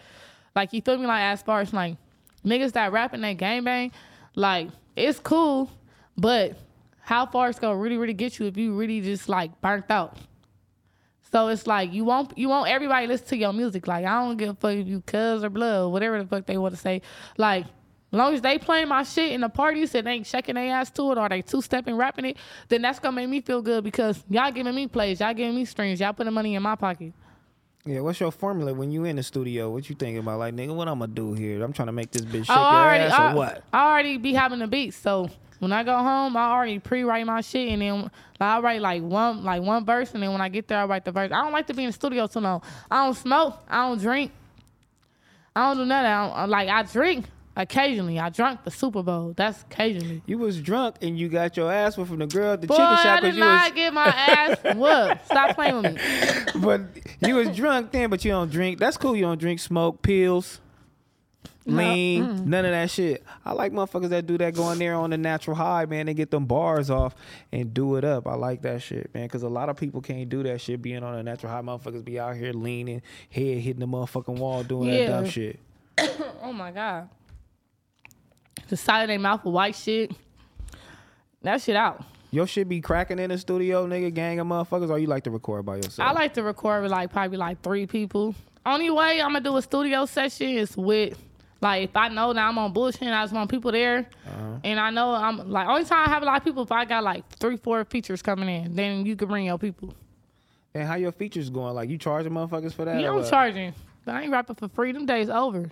Like you feel me? Like as far as like niggas that rapping that gang bang, like it's cool, but how far it's gonna really, really get you if you really just like burnt out. So it's like you want you want everybody listen to your music. Like I don't give a fuck if you cuz or blood, whatever the fuck they want to say. Like long as they playing my shit in the parties and they ain't shaking their ass to it or they two stepping rapping it, then that's gonna make me feel good because y'all giving me plays, y'all giving me streams, y'all putting money in my pocket. Yeah, what's your formula when you in the studio? What you thinking about? Like, nigga, what I'm gonna do here? I'm trying to make this bitch shake I already, ass I, or what? I already be having the beats, so when I go home, I already pre-write my shit, and then I write like one like one verse, and then when I get there, I write the verse. I don't like to be in the studio too long. I don't smoke. I don't drink. I don't do nothing. I don't, like I drink occasionally. I drunk the Super Bowl. That's occasionally. You was drunk and you got your ass whooped from the girl at the Boy, chicken I shop did because you not was, get my ass [laughs] whooped. Stop playing with me. [laughs] but you was drunk then, but you don't drink. That's cool. You don't drink, smoke, pills, lean, Mm. none of that shit. I like motherfuckers that do that, going there on the natural high, man. They get them bars off and do it up. I like that shit, man, because a lot of people can't do that shit. Being on a natural high, motherfuckers be out here leaning, head hitting the motherfucking wall, doing that dumb shit. [coughs] Oh my god. The side of their mouth with white shit. That shit out. Your shit be cracking in the studio, nigga, gang of motherfuckers, or you like to record by yourself? I like to record with like probably like three people. Only way I'm gonna do a studio session is with like if I know that I'm on bullshit and I just want people there, Uh-huh. and I know I'm like only time I have a lot of people if I got like three four features coming in, then you can bring your people. And how your features going? Like you charging motherfuckers for that? Know I'm charging, but I ain't rapping for free. Them days over.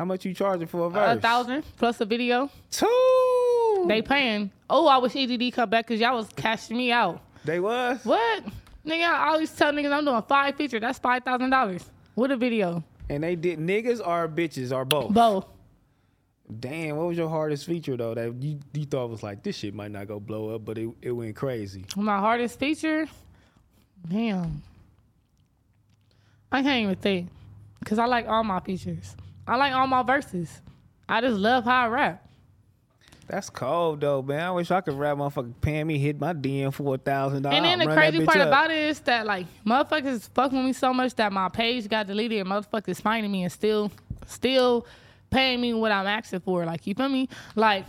How much you charging for a verse? A thousand plus a video. Two. They paying. Oh, I wish EDD come back because y'all was cashing me out. They was. What? Nigga, I always tell niggas I'm doing five features. That's five thousand dollars with a video. And they did niggas or bitches or both. Both. Damn, what was your hardest feature though that you, you thought was like this shit might not go blow up, but it, it went crazy. My hardest feature, damn. I can't even think, cause I like all my features. I like all my verses. I just love how I rap. That's cold though, man. I wish I could rap motherfucking me hit my DM for a thousand dollars. And then the crazy part about it is that like motherfuckers fuck with me so much that my page got deleted and motherfuckers finding me and still still paying me what I'm asking for. Like you feel me? Like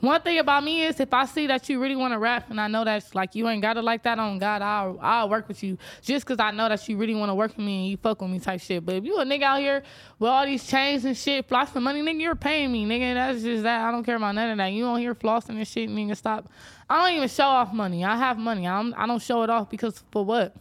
one thing about me is if I see that you really want to rap and I know that's like you ain't got it like that on God, I'll I'll work with you just cause I know that you really want to work with me and you fuck with me type shit. But if you a nigga out here with all these chains and shit, flossing money, nigga, you're paying me, nigga. That's just that. I don't care about none of that. You don't hear flossing and shit, nigga. Stop. I don't even show off money. I have money. I'm, I don't show it off because for what?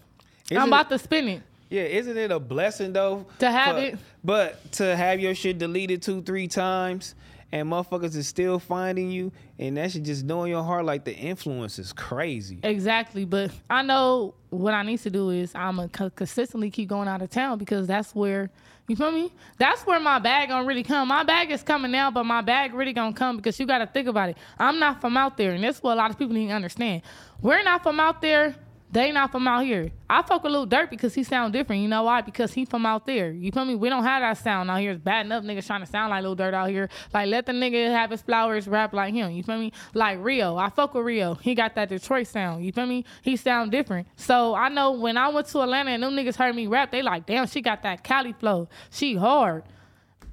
Is I'm about to spend it. Yeah, isn't it a blessing though To have it? But to have your shit deleted two, three times, and motherfuckers is still finding you, and that shit just knowing your heart like the influence is crazy. Exactly, but I know what I need to do is I'm gonna co- consistently keep going out of town because that's where you feel me. That's where my bag gonna really come. My bag is coming now, but my bag really gonna come because you got to think about it. I'm not from out there, and that's what a lot of people need to understand. We're not from out there. They not from out here. I fuck with Lil Dirt because he sound different. You know why? Because he from out there. You feel me? We don't have that sound out here. It's bad enough niggas trying to sound like Lil Dirt out here. Like let the nigga have his flowers rap like him. You feel me? Like Rio. I fuck with Rio. He got that Detroit sound. You feel me? He sound different. So I know when I went to Atlanta and them niggas heard me rap, they like, damn, she got that Cali flow. She hard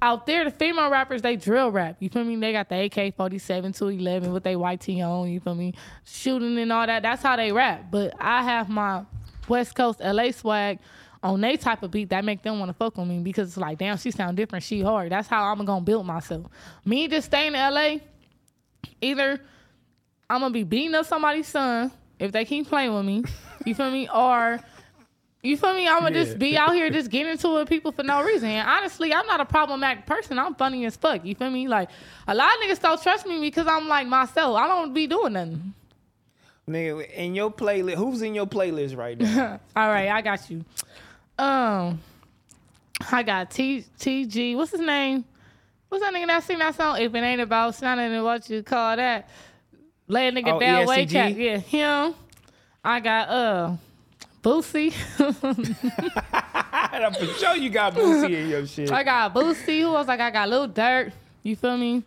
out there, the female rappers, they drill rap. You feel me? They got the AK 47 to 11 with their white tee on. You feel me? Shooting and all that. That's how they rap. But I have my West Coast LA swag on they type of beat that make them want to fuck with me because it's like, damn, she sound different. She hard. That's how I'm to build myself. Me just staying in LA, either I'm to be beating up somebody's son if they keep playing with me. You feel me? Or you feel me? I'm gonna Yeah. just be out here just getting into it with people for no reason. And honestly, I'm not a problematic person. I'm funny as fuck. You feel me? Like a lot of niggas don't trust me because I'm like myself. I don't be doing nothing. Nigga, in your playlist, who's in your playlist right now? [laughs] All right, I got you. Um, I got T T G. What's his name? What's that nigga that sing that song? If it ain't about sounding and what you call that, lay a nigga Oh, down, way cap. Yeah, him. I got uh, Boosie. [laughs] I'm for sure you got Boosie in your shit. I got Boosie. Who else? Like I got Lil Dirt. You feel me?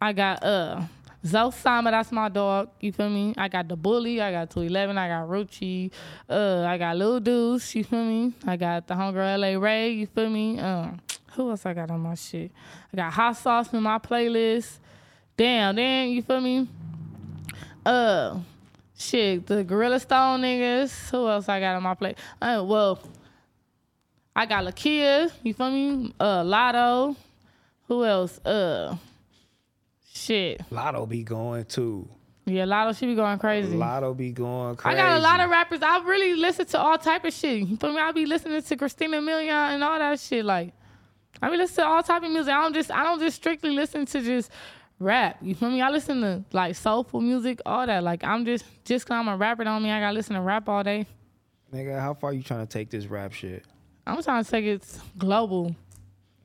I got uh Zoe Sama, that's my dog. You feel me? I got the bully. I got 211. I got Ruchi. Uh, I got Lil Deuce. You feel me? I got the Hunger LA Ray. You feel me? Um, who else I got on my shit? I got Hot Sauce in my playlist. Damn, then you feel me? Uh, shit, the Gorilla Stone niggas. Who else I got on my plate? Uh, well, I got Lakeyah. You feel me? Uh, Lotto. Who else? Uh, shit. Lotto be going too. Yeah, Lotto. She be going crazy. Lotto be going crazy. I got a lot of rappers. I really listen to all type of shit. You feel me? I be listening to Christina Milian and all that shit. Like, I be listening to all type of music. I don't just I don't just strictly listen to just rap. You feel me? I listen to like soulful music, all that. Like I'm just just cause I'm a rapper don't mean I gotta listen to rap all day. Nigga, how far you trying to take this rap shit? I'm trying to take it global.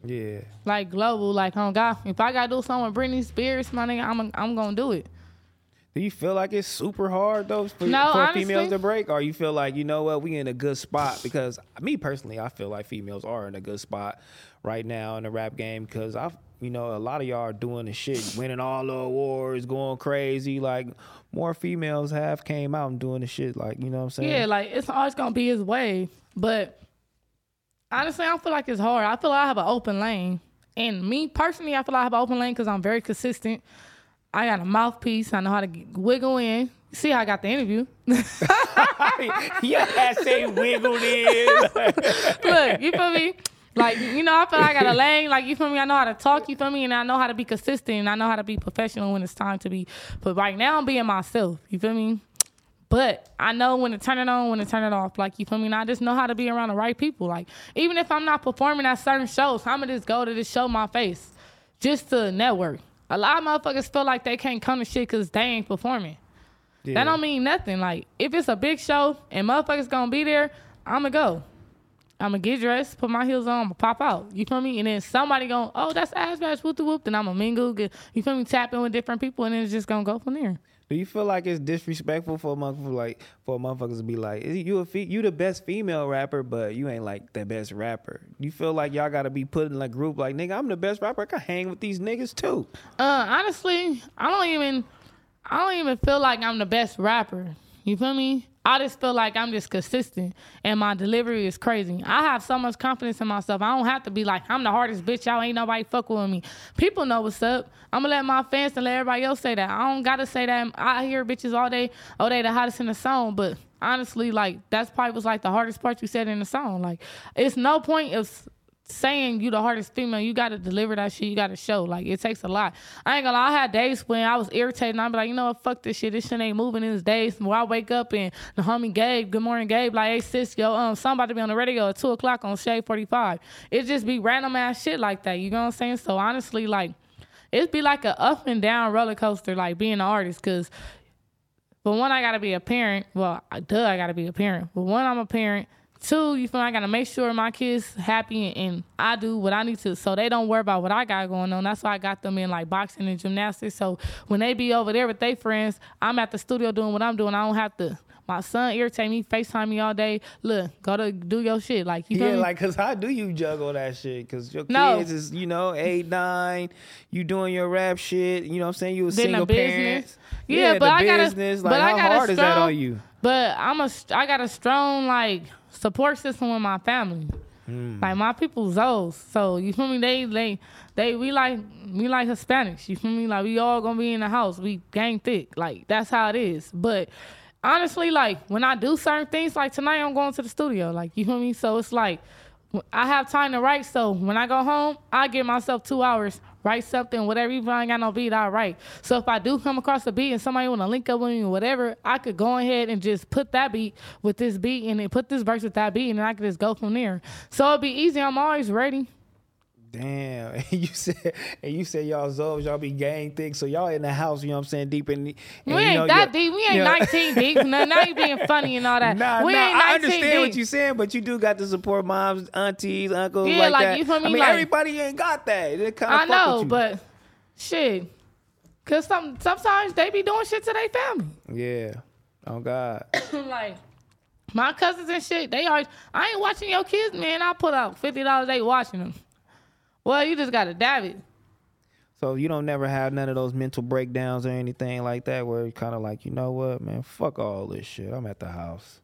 Yeah. Like global, like oh God, if I gotta do something with Britney Spears, my nigga, I'm I'm gonna do it. Do you feel like it's super hard though for, No, for honestly- females to break, or you feel like you know what we in a good spot? Because me personally, I feel like females are in a good spot right now in the rap game because I, you know, a lot of y'all are doing the shit, [laughs] winning all the awards, going crazy. Like more females have came out and doing the shit. Like you know what I'm saying? Yeah, like it's always gonna be his way. But honestly, I don't feel like it's hard. I feel like I have an open lane. And me personally, I feel like I have an open lane because I'm very consistent. I got a mouthpiece. I know how to wiggle in. See how I got the interview. [laughs] yeah, that say wiggled in. [laughs] Look, you feel me? Like, you know, I feel like I got a lane. [laughs] Like, you feel me? I know how to talk, you feel me? And I know how to be consistent. And I know how to be professional when it's time to be. But right now, I'm being myself. You feel me? But I know when to turn it on, when to turn it off. Like, you feel me? And I just know how to be around the right people. Like, even if I'm not performing at certain shows, I'm going to just go to just show my face just to network. A lot of motherfuckers feel like they can't come to shit because they ain't performing. That don't mean nothing. Like, if it's a big show and motherfuckers gonna be there, I'ma go. I'ma get dressed, put my heels on, I'ma pop out. You feel me? And then somebody going, oh, that's Ash Bash, whoop the whoop. Then I'ma mingle, get, you feel me? Tap in with different people, and then it's just gonna go from there. Do you feel like it's disrespectful for a motherfucker like for motherfuckers to be like, you a fe- you the best female rapper, but you ain't like the best rapper? You feel like y'all gotta be put in a group like, nigga, I'm the best rapper. I can hang with these niggas too. Uh, honestly, I don't even, I don't even feel like I'm the best rapper. You feel me? I just feel like I'm just consistent and my delivery is crazy. I have so much confidence in myself. I don't have to be like, I'm the hardest bitch. Y'all ain't nobody fucking with me. People know what's up. I'm gonna let my fans and let everybody else say that. I don't gotta say that. I hear bitches all day, oh, they the hottest in the song. But honestly, like, that's probably was like the hardest part you said in the song. Like, it's no point of saying you the hardest female, you gotta deliver that shit. You gotta show. Like it takes a lot. I ain't gonna lie. I had days when I was irritated. and I'd be like, you know what? Fuck this shit. This shit ain't moving. In these days where I wake up and the homie Gabe, good morning Gabe, like, hey sis, yo, um, somebody be on the radio at two o'clock on Shade Forty Five. It just be random ass shit like that. You know what I'm saying? So honestly, like, it'd be like a up and down roller coaster, like being an artist, cause. But one, I gotta be a parent. Well, duh, I gotta be a parent. But one, I'm a parent. Two, you feel I gotta make sure my kids happy and, and I do what I need to, so they don't worry about what I got going on. That's why I got them in like boxing and gymnastics. So when they be over there with their friends, I'm at the studio doing what I'm doing. I don't have to. My son irritate me, Facetime me all day. Look, go to do your shit. Like you Yeah, like, cause how do you juggle that shit? Cause your No. kids is, you know, eight, nine, you doing your rap shit, you know what I'm saying? You a single parent. business. Yeah, the but I gotta. business. but Like, I how got a hard is that strong- on you? But I'm a. I got a strong like support system with my family. Hmm. Like my people Zoes. So you feel me? They they they we like we like Hispanics. You feel me? Like we all gonna be in the house. We gang thick. Like that's how it is. But honestly, like when I do certain things, like tonight I'm going to the studio. Like you feel me? So it's like I have time to write. So when I go home, I give myself two hours, write something, whatever. Even if I ain't got no beat, I write. So if I do come across a beat and somebody want to link up with me or whatever, I could go ahead and just put that beat with this beat and then put this verse with that beat, and I could just go from there. So it'd be easy. I'm always ready. Damn. [laughs] And you said and you said y'all Zobes, y'all be gang thick. So y'all in the house, you know what I'm saying, deep in the We and, you ain't know, that deep. We ain't you know- 19 deep. [laughs] No, now you being funny and all that. Nah, we nah, ain't 19 I understand deep. what you're saying, but you do got to support moms, aunties, uncles, Yeah, like, like, that. you feel me? I mean, Like- everybody ain't got that. They kind I of know, but shit. Cause some sometimes they be doing shit to their family. yeah. Oh God. [coughs] like my cousins and shit, they are. I ain't watching your kids, man. I put out fifty dollars. They watching them. Well, you just gotta dab it. So you don't never have none of those mental breakdowns or anything like that, where you're kind of like, you know what, man, fuck all this shit. I'm at the house.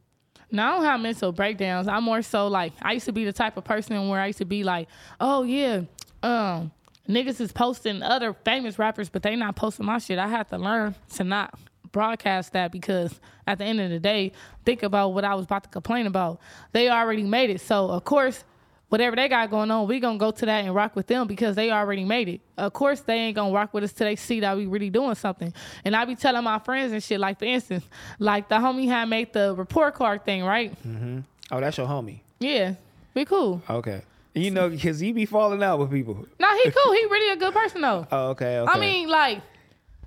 No, I don't have mental breakdowns. I'm more so like I used to be the type of person where I used to be like, oh yeah, um, niggas is posting other famous rappers, but they not posting my shit. I had to learn to not broadcast that because at the end of the day, think about what I was about to complain about. They already made it. So of course, whatever they got going on, we gonna go to that and rock with them because they already made it. Of course, they ain't gonna rock with us till they see that we really doing something. And I be telling my friends and shit, like for instance, like the homie had made the report card thing, right? Mm-hmm. Oh, that's your homie. Yeah, we cool. Okay. You know, because he be falling out with people. No, he cool. He really a good person though. Oh, okay. Okay. I mean, like,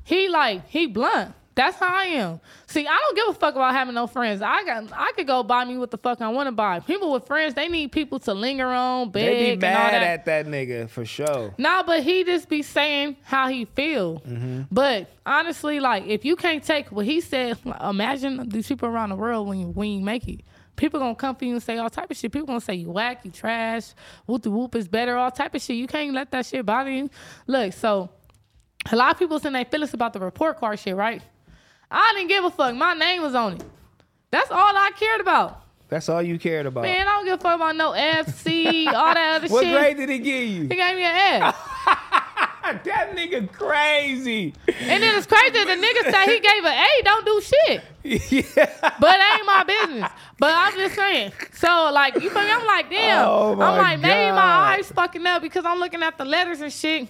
he like he blunt. That's how I am. See, I don't give a fuck about having no friends. I got I could go buy me what the fuck I want to buy. People with friends, they need people to linger on, beg, they be mad that. at that nigga for sure. Nah, but he just be saying how he feel. Mm-hmm. But honestly, like if you can't take what he said, like, imagine these people around the world when you when you make it. People gonna come for you and say all type of shit. People gonna say you whack, you trash, whoop the whoop is better, all type of shit. You can't let that shit bother you. Look, so a lot of people saying they feelings about the report card shit, right? I didn't give a fuck. My name was on it. That's all I cared about. That's all you cared about. Man, I don't give a fuck about no FC, all that other what shit. What grade did he give you? He gave me an F. [laughs] that nigga crazy. And then it's crazy. The nigga said he gave an A, don't do shit. yeah. But it ain't my business. But I'm just saying. So like you feel me? I'm like, damn. Oh, I'm like, maybe God. my eyes fucking up because I'm looking at the letters and shit.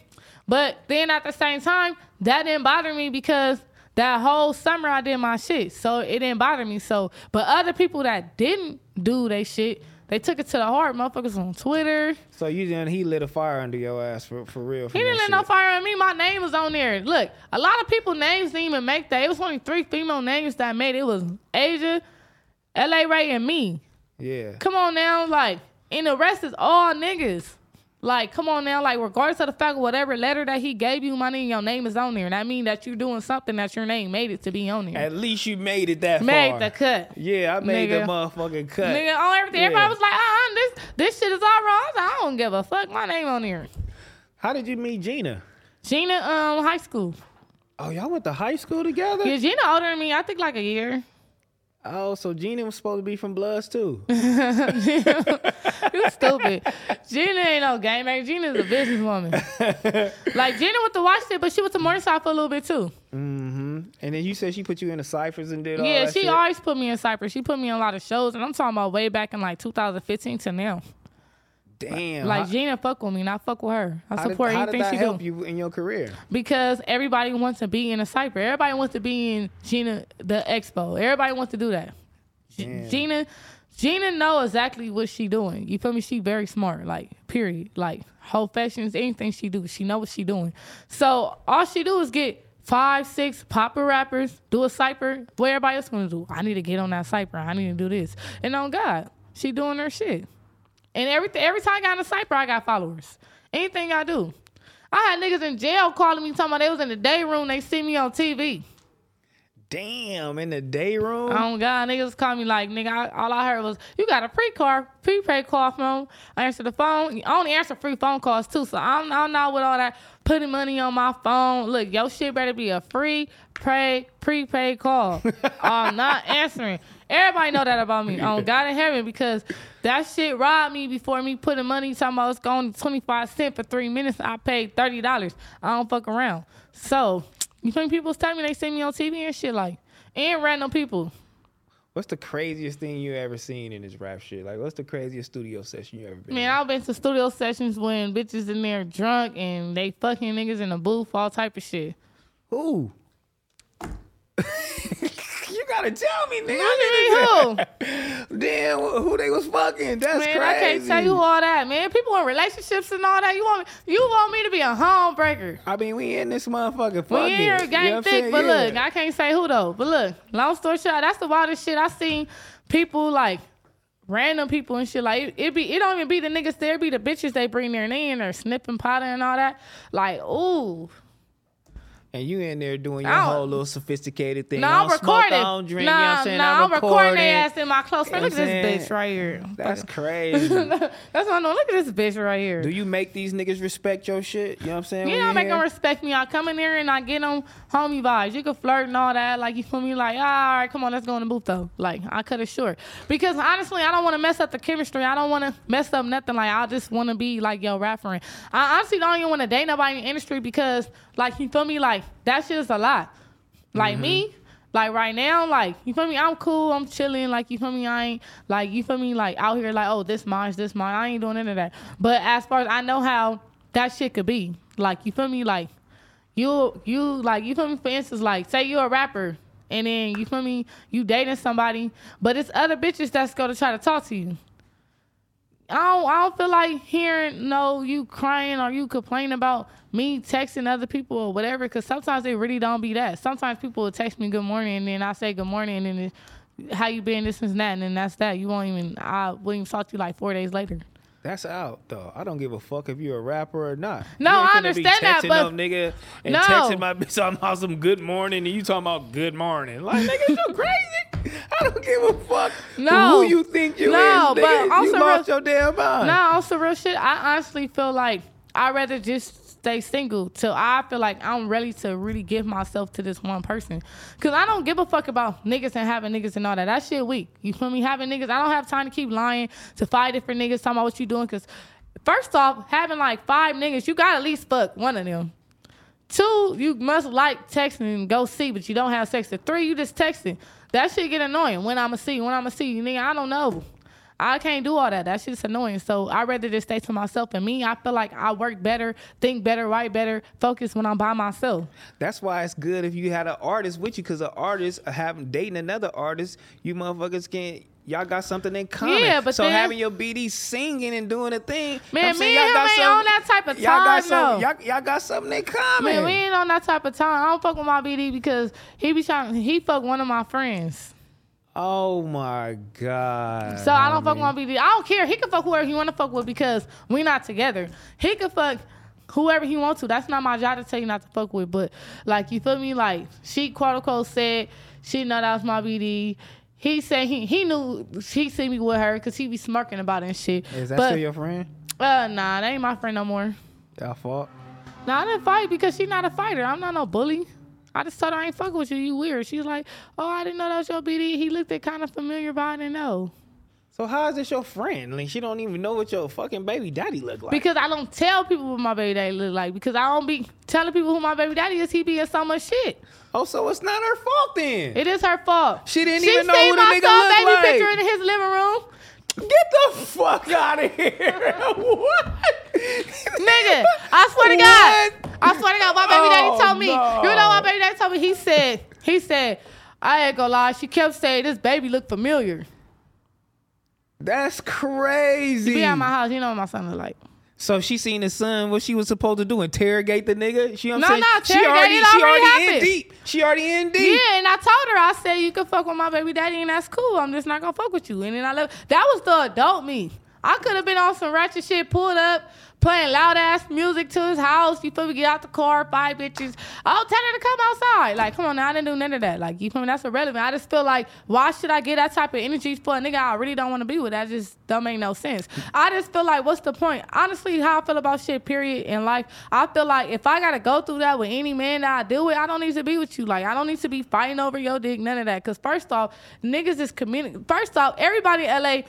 But then at the same time, that didn't bother me because that whole summer I did my shit. So it didn't bother me. So but other people that didn't do they shit, they took it to the heart. Motherfuckers on Twitter. So you didn't he lit a fire under your ass for for real. He didn't let no fire on me. My name was on there. Look, a lot of people names didn't even make that. It was only three female names that made it. It was Asia, LA Ray, and me. Yeah. Come on now, like, and the rest is all niggas. Like, come on now, like, regardless of the fact of whatever letter that he gave you, my name, your name is on there. And that mean that you're doing something that your name made it to be on there. At least you made it that Made far. the cut. Yeah, I made Nigga. the motherfucking cut. Nigga, on everything. Yeah. Everybody was like, uh-uh, this, this shit is all wrong. I, was like, I don't give a fuck. My name on there. How did you meet Gina? Gina, um, high school. Oh, y'all went to high school together? Yeah, Gina older than me. I think like a year. Oh, so Gina was supposed to be from Bloods too. [laughs] You stupid. Gina ain't no game man. Gina's a businesswoman. like Gina went to watch it, but she went to Morningside for a little bit too. mm-hmm. And then you said she put you in the ciphers and did all yeah, that she shit? always put me in ciphers. She put me in a lot of shows, and I'm talking about way back in like 2015 to now. Damn. Like Gina fuck with me, not fuck with her. I how did, support how did anything that she help do you in your career? because everybody wants to be in a Cypher. Everybody wants to be in Gina the Expo. Everybody wants to do that. Damn. Gina, Gina know exactly what she doing. You feel me? She very smart. Like period. Like whole fashions, anything she do, she know what she doing. So all she do is get five, six popper rappers, do a cipher. What everybody else gonna do? I need to get on that cipher. I need to do this. And on God, she doing her shit. And everything, every time I got in a cipher, I got followers. Anything I do. I had niggas in jail calling me, talking about they was in the day room, they see me on TV. Damn, in the day room. Oh God, niggas call me like nigga. I, all I heard was you got a pre car, prepaid call phone. I answer the phone. I only answer free phone calls too, so I'm, I'm not with all that putting money on my phone. Look, your shit better be a free pay prepaid call. [laughs] I'm not answering. Everybody know that about me. On [laughs] um, God in heaven because that shit robbed me before me putting money. Talking about it's going to 25 cents for three minutes. I paid thirty dollars. I don't fuck around. So you think people tell me they see me on TV and shit like and random people. What's the craziest thing you ever seen in this rap shit? Like, what's the craziest studio session you ever been? Man, in? I've been to studio sessions when bitches in there drunk and they fucking niggas in the booth, all type of shit. Who? [laughs] you gotta tell me, nigga. You mean who? [laughs] Damn, who they was fucking? That's Man, crazy. I can't tell you all that, man. People in relationships and all that. You want me, you want me to be a homebreaker. I mean, we in this motherfucker. We Fuck in here gang You know thick, saying? but Yeah. look, I can't say who though. But look, long story short, that's the wildest shit I seen people like random people and shit. Like it, it be it don't even be the niggas there, it be the bitches they bring they in there snipping powder and all that. Like, ooh. And you in there doing your whole little sophisticated thing. No, I'm smoke, recording. I don't drink. you know what I'm saying? nah, I'm I'm recording recording. their ass in my close friend. You Look at this bitch right here. That's crazy. [laughs] That's what I'm know. Look at this bitch right here. Do you make these niggas respect your shit? You know what I'm saying? You don't make here? them respect me. I come in here and I get them homie vibes. You can flirt and all that. Like, you feel me? Like, all right, come on, let's go in the booth, though. Like, I cut it short. Because honestly, I don't want to mess up the chemistry. I don't want to mess up nothing. Like, I just want to be, like, yo, rap friend. I honestly don't even want to date nobody in the industry because, like, you feel me? Like, that shit is a lot. Like, me, mm-hmm. Like right now, like you feel me? I'm cool. I'm chilling. Like you feel me? I ain't like you feel me? Like out here, like oh this mine, this mine. I ain't doing any of that. But as far as I know how that shit could be, like you feel me? Like you you like you feel me? For instance, like say you're a rapper and then you feel me? You dating somebody, but it's other bitches that's gonna try to talk to you. I don't, I don't feel like hearing no you crying or you complaining about me texting other people or whatever because sometimes it really don't be that. Sometimes people will text me good morning and then I say good morning and then how you been this and that and then that's that. You won't even I won't even talk to you like four days later. That's out though. I don't give a fuck if you're a rapper or not. No, I understand that, but- no nigga and No. texting my bitch talking about some good morning and you talking about good morning. Like nigga, you [laughs] crazy? I don't give a fuck No. who you think you No, is. Nigga. but you also lost real- your damn mind. No, also real shit. I honestly feel like I'd rather just stay single till I feel like I'm ready to really give myself to this one person. Cause I don't give a fuck about niggas and having niggas and all that. That shit weak. You feel me? Having niggas, I don't have time to keep lying to five different niggas talking about what you doing. Cause first off, having like five niggas, you gotta at least fuck one of them. Two, you must like texting and go see, but you don't have sex. And three, you just texting. That shit get annoying. When I'ma see when I'ma see you, nigga, I don't know. I can't do all that. That shit's annoying. So I'd rather just stay to myself. And me, I feel like I work better, think better, write better, focus when I'm by myself. That's why it's good if you had an artist with you, because an artist uh, having dating another artist, you motherfuckers can't. y'all got something in common. Yeah, but so then- having your BD singing and doing a thing, Man, I'm me and him ain't on that type of y'all got time, some, y'all, y'all got something in common. Man, we ain't on that type of time. I don't fuck with my BD because he be trying. He fuck one of my friends. Oh my god. So I don't fuck with my BD. I don't care. He can fuck whoever he want to fuck with because we not together. He can fuck whoever he want to. That's not my job to tell you not to fuck with. But like you feel me? Like she quote unquote said she know that was my BD. He said he he knew he see me with her because he be smirking about it and shit. Is that but, still your friend? Uh, nah, that ain't my friend no more. Y'all fought. Nah, I didn't fight because she not a fighter. I'm not no bully. I just told her I ain't fucking with you. You weird. She's like, oh, I didn't know that was your BD. He looked at kind of familiar, but I didn't know. So how is this your friend? Like she don't even know what your fucking baby daddy look like. Because I don't tell people what my baby daddy look like. Because I don't be telling people who my baby daddy is. He be in so much shit. oh, so it's not her fault then. It is her fault. She didn't she even know seen who the my son baby picture in his living room. Get the fuck out of here! [laughs] what? Nigga, I swear to God. I swear to God, my baby daddy Oh, told me. no. You know my baby daddy told me? He said, he said, I ain't gonna lie. She kept saying this baby look familiar. That's crazy. He be at my house. You know what my son look like. So she seen the son. What she was supposed to do? Interrogate the nigga? She, you know No, I'm no, she interrogate, already, she already already in deep. She already in deep. Yeah, and I told her, I said, you can fuck with my baby daddy, and that's cool. I'm just not gonna fuck with you. And then I left. That was the adult me. I could have been on some ratchet shit, pulled up, playing loud ass music to his house. You feel me? Get out the car, five bitches. I'll tell her to come outside. Like, come on now, I didn't do none of that. Like, you feel me? That's irrelevant. I just feel like, why should I get that type of energy for a nigga I really don't want to be with? That just don't make no sense. I just feel like, what's the point? Honestly, how I feel about shit, period, in life, I feel like if I gotta go through that with any man that I deal with, I don't need to be with you. Like, I don't need to be fighting over your dick, none of that. Cause first off, niggas is communicating. First off, everybody in LA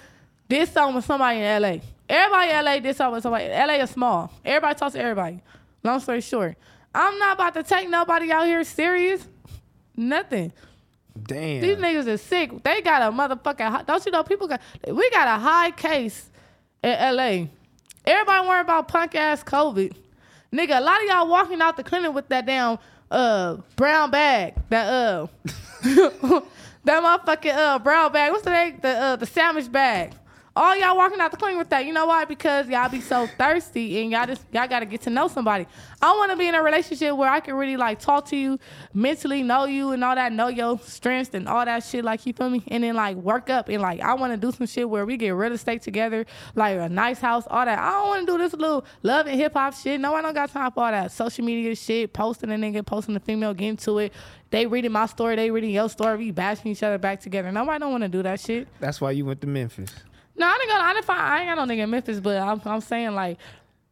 did something with somebody in LA. Everybody in LA did something with somebody. LA is small. Everybody talks to everybody. Long story short, I'm not about to take nobody out here serious. Nothing. Damn. These niggas is sick. They got a motherfucking. hi- Don't you know people got? We got a high case in LA. Everybody worried about punk ass COVID. Nigga, a lot of y'all walking out the clinic with that damn uh brown bag. That uh [laughs] that motherfucking uh brown bag. What's the name? The uh the sandwich bag. All y'all walking out the clinic with that. You know why? Because y'all be so thirsty and y'all just y'all gotta get to know somebody. I wanna be in a relationship where I can really like talk to you, mentally know you and all that, know your strengths and all that shit, like you feel me? And then like work up and like I wanna do some shit where we get real estate together, like a nice house, all that. I don't wanna do this little love and hip hop shit. No, I don't got time for all that social media shit, posting a nigga, posting a female, getting to it. They reading my story, they reading your story, we bashing each other back together. Nobody don't wanna do that shit. That's why you went to Memphis. No, I didn't go. I didn't find. I ain't got no nigga in Memphis, but I'm, I'm saying like,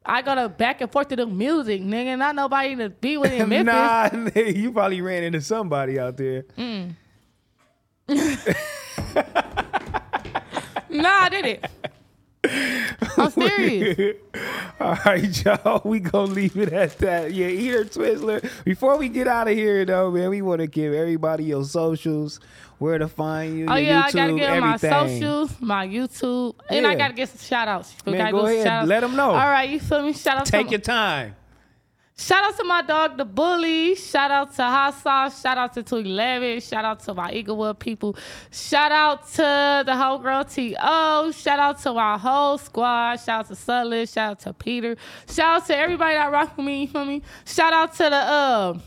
I go to back and forth to the music, nigga. Not nobody to be with in [laughs] Memphis. nah, nigga, you probably ran into somebody out there. Mm. [laughs] Nah, I did it. I'm serious. [laughs] All right, y'all. We gonna leave it at that. Yeah, Eater Twizzler. Before we get out of here, though, man, we want to give everybody your socials, where to find you. Oh yeah, I gotta YouTube, 'em my socials, my YouTube, and I gotta get some shout outs. Man, go ahead. let them know. All right, you feel me? Shout out Take your time. Shout out to my dog, the bully. Shout out to Hot Sauce. Shout out to 211. Shout out to my Inglewood people. Shout out to the whole girl T.O. Shout out to our whole squad. Shout out to Sutler. Shout out to Peter. Shout out to everybody that rock with me. You feel me? Shout out to the um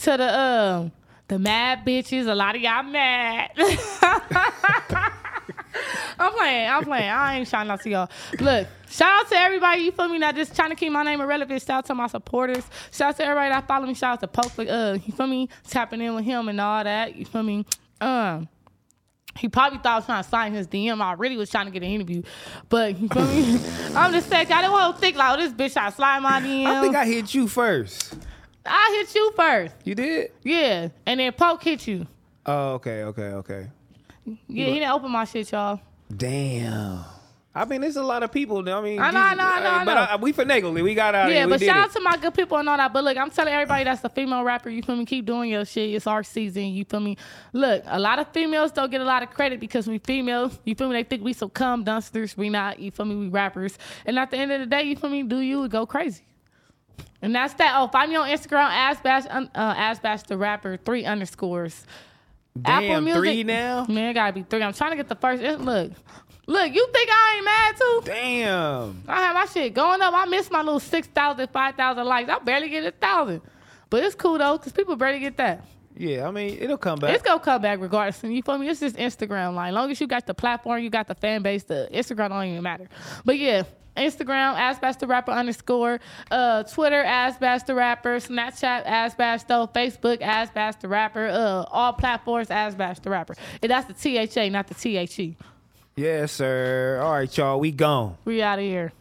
to the um the mad bitches. A lot of y'all mad. I'm playing. I'm playing. I ain't shouting out to y'all. Look, shout out to everybody. You feel me? Not just trying to keep my name irrelevant. Shout out to my supporters. Shout out to everybody that follow me. Shout out to Pope. for, Uh, you feel me? Tapping in with him and all that. You feel me? Um. He probably thought I was trying to sign his DM. I really was trying to get an interview. But you feel me? [laughs] I'm just saying, I didn't want to think like, oh, this bitch trying to slide my DM. I think I hit you first. I hit you first. You did? Yeah. And then Poke hit you. Oh, okay, okay, okay. Yeah, he didn't open my shit, y'all. Damn. I mean, there's a lot of people. I mean, I know, I know, I know, I But know. uh, we finagled it. We got out. of Yeah, here. We but shout it. out to my good people and all that. But look, I'm telling everybody that's a female rapper, you feel me? Keep doing your shit. It's our season, you feel me? Look, a lot of females don't get a lot of credit because we females, you feel me? They think we so cum dunsters. We not, you feel me? We rappers. And at the end of the day, you feel me? Do you go crazy? And that's that. Oh, find me on Instagram, Ash Bash, uh, Ash Bash the rapper, three underscores. Damn, three now. Man, it gotta be three. I'm trying to get the first. it- Look, look, you think I ain't mad too? Damn. I have my shit going up. I miss my little 6,000, 5,000 likes. I barely get a thousand. But it's cool though, because people barely get that. Yeah, I mean, it'll come back. It's gonna come back regardless. And you feel me? It's just Instagram. Like, long as you got the platform, you got the fan base, the Instagram don't even matter. But yeah, Instagram, the Rapper underscore, uh, Twitter, the Rapper, Snapchat, the Facebook, the Rapper, uh, all platforms, the Rapper. And that's the T H A, not the T H E. yes, sir. All right, y'all. We gone. We out of here.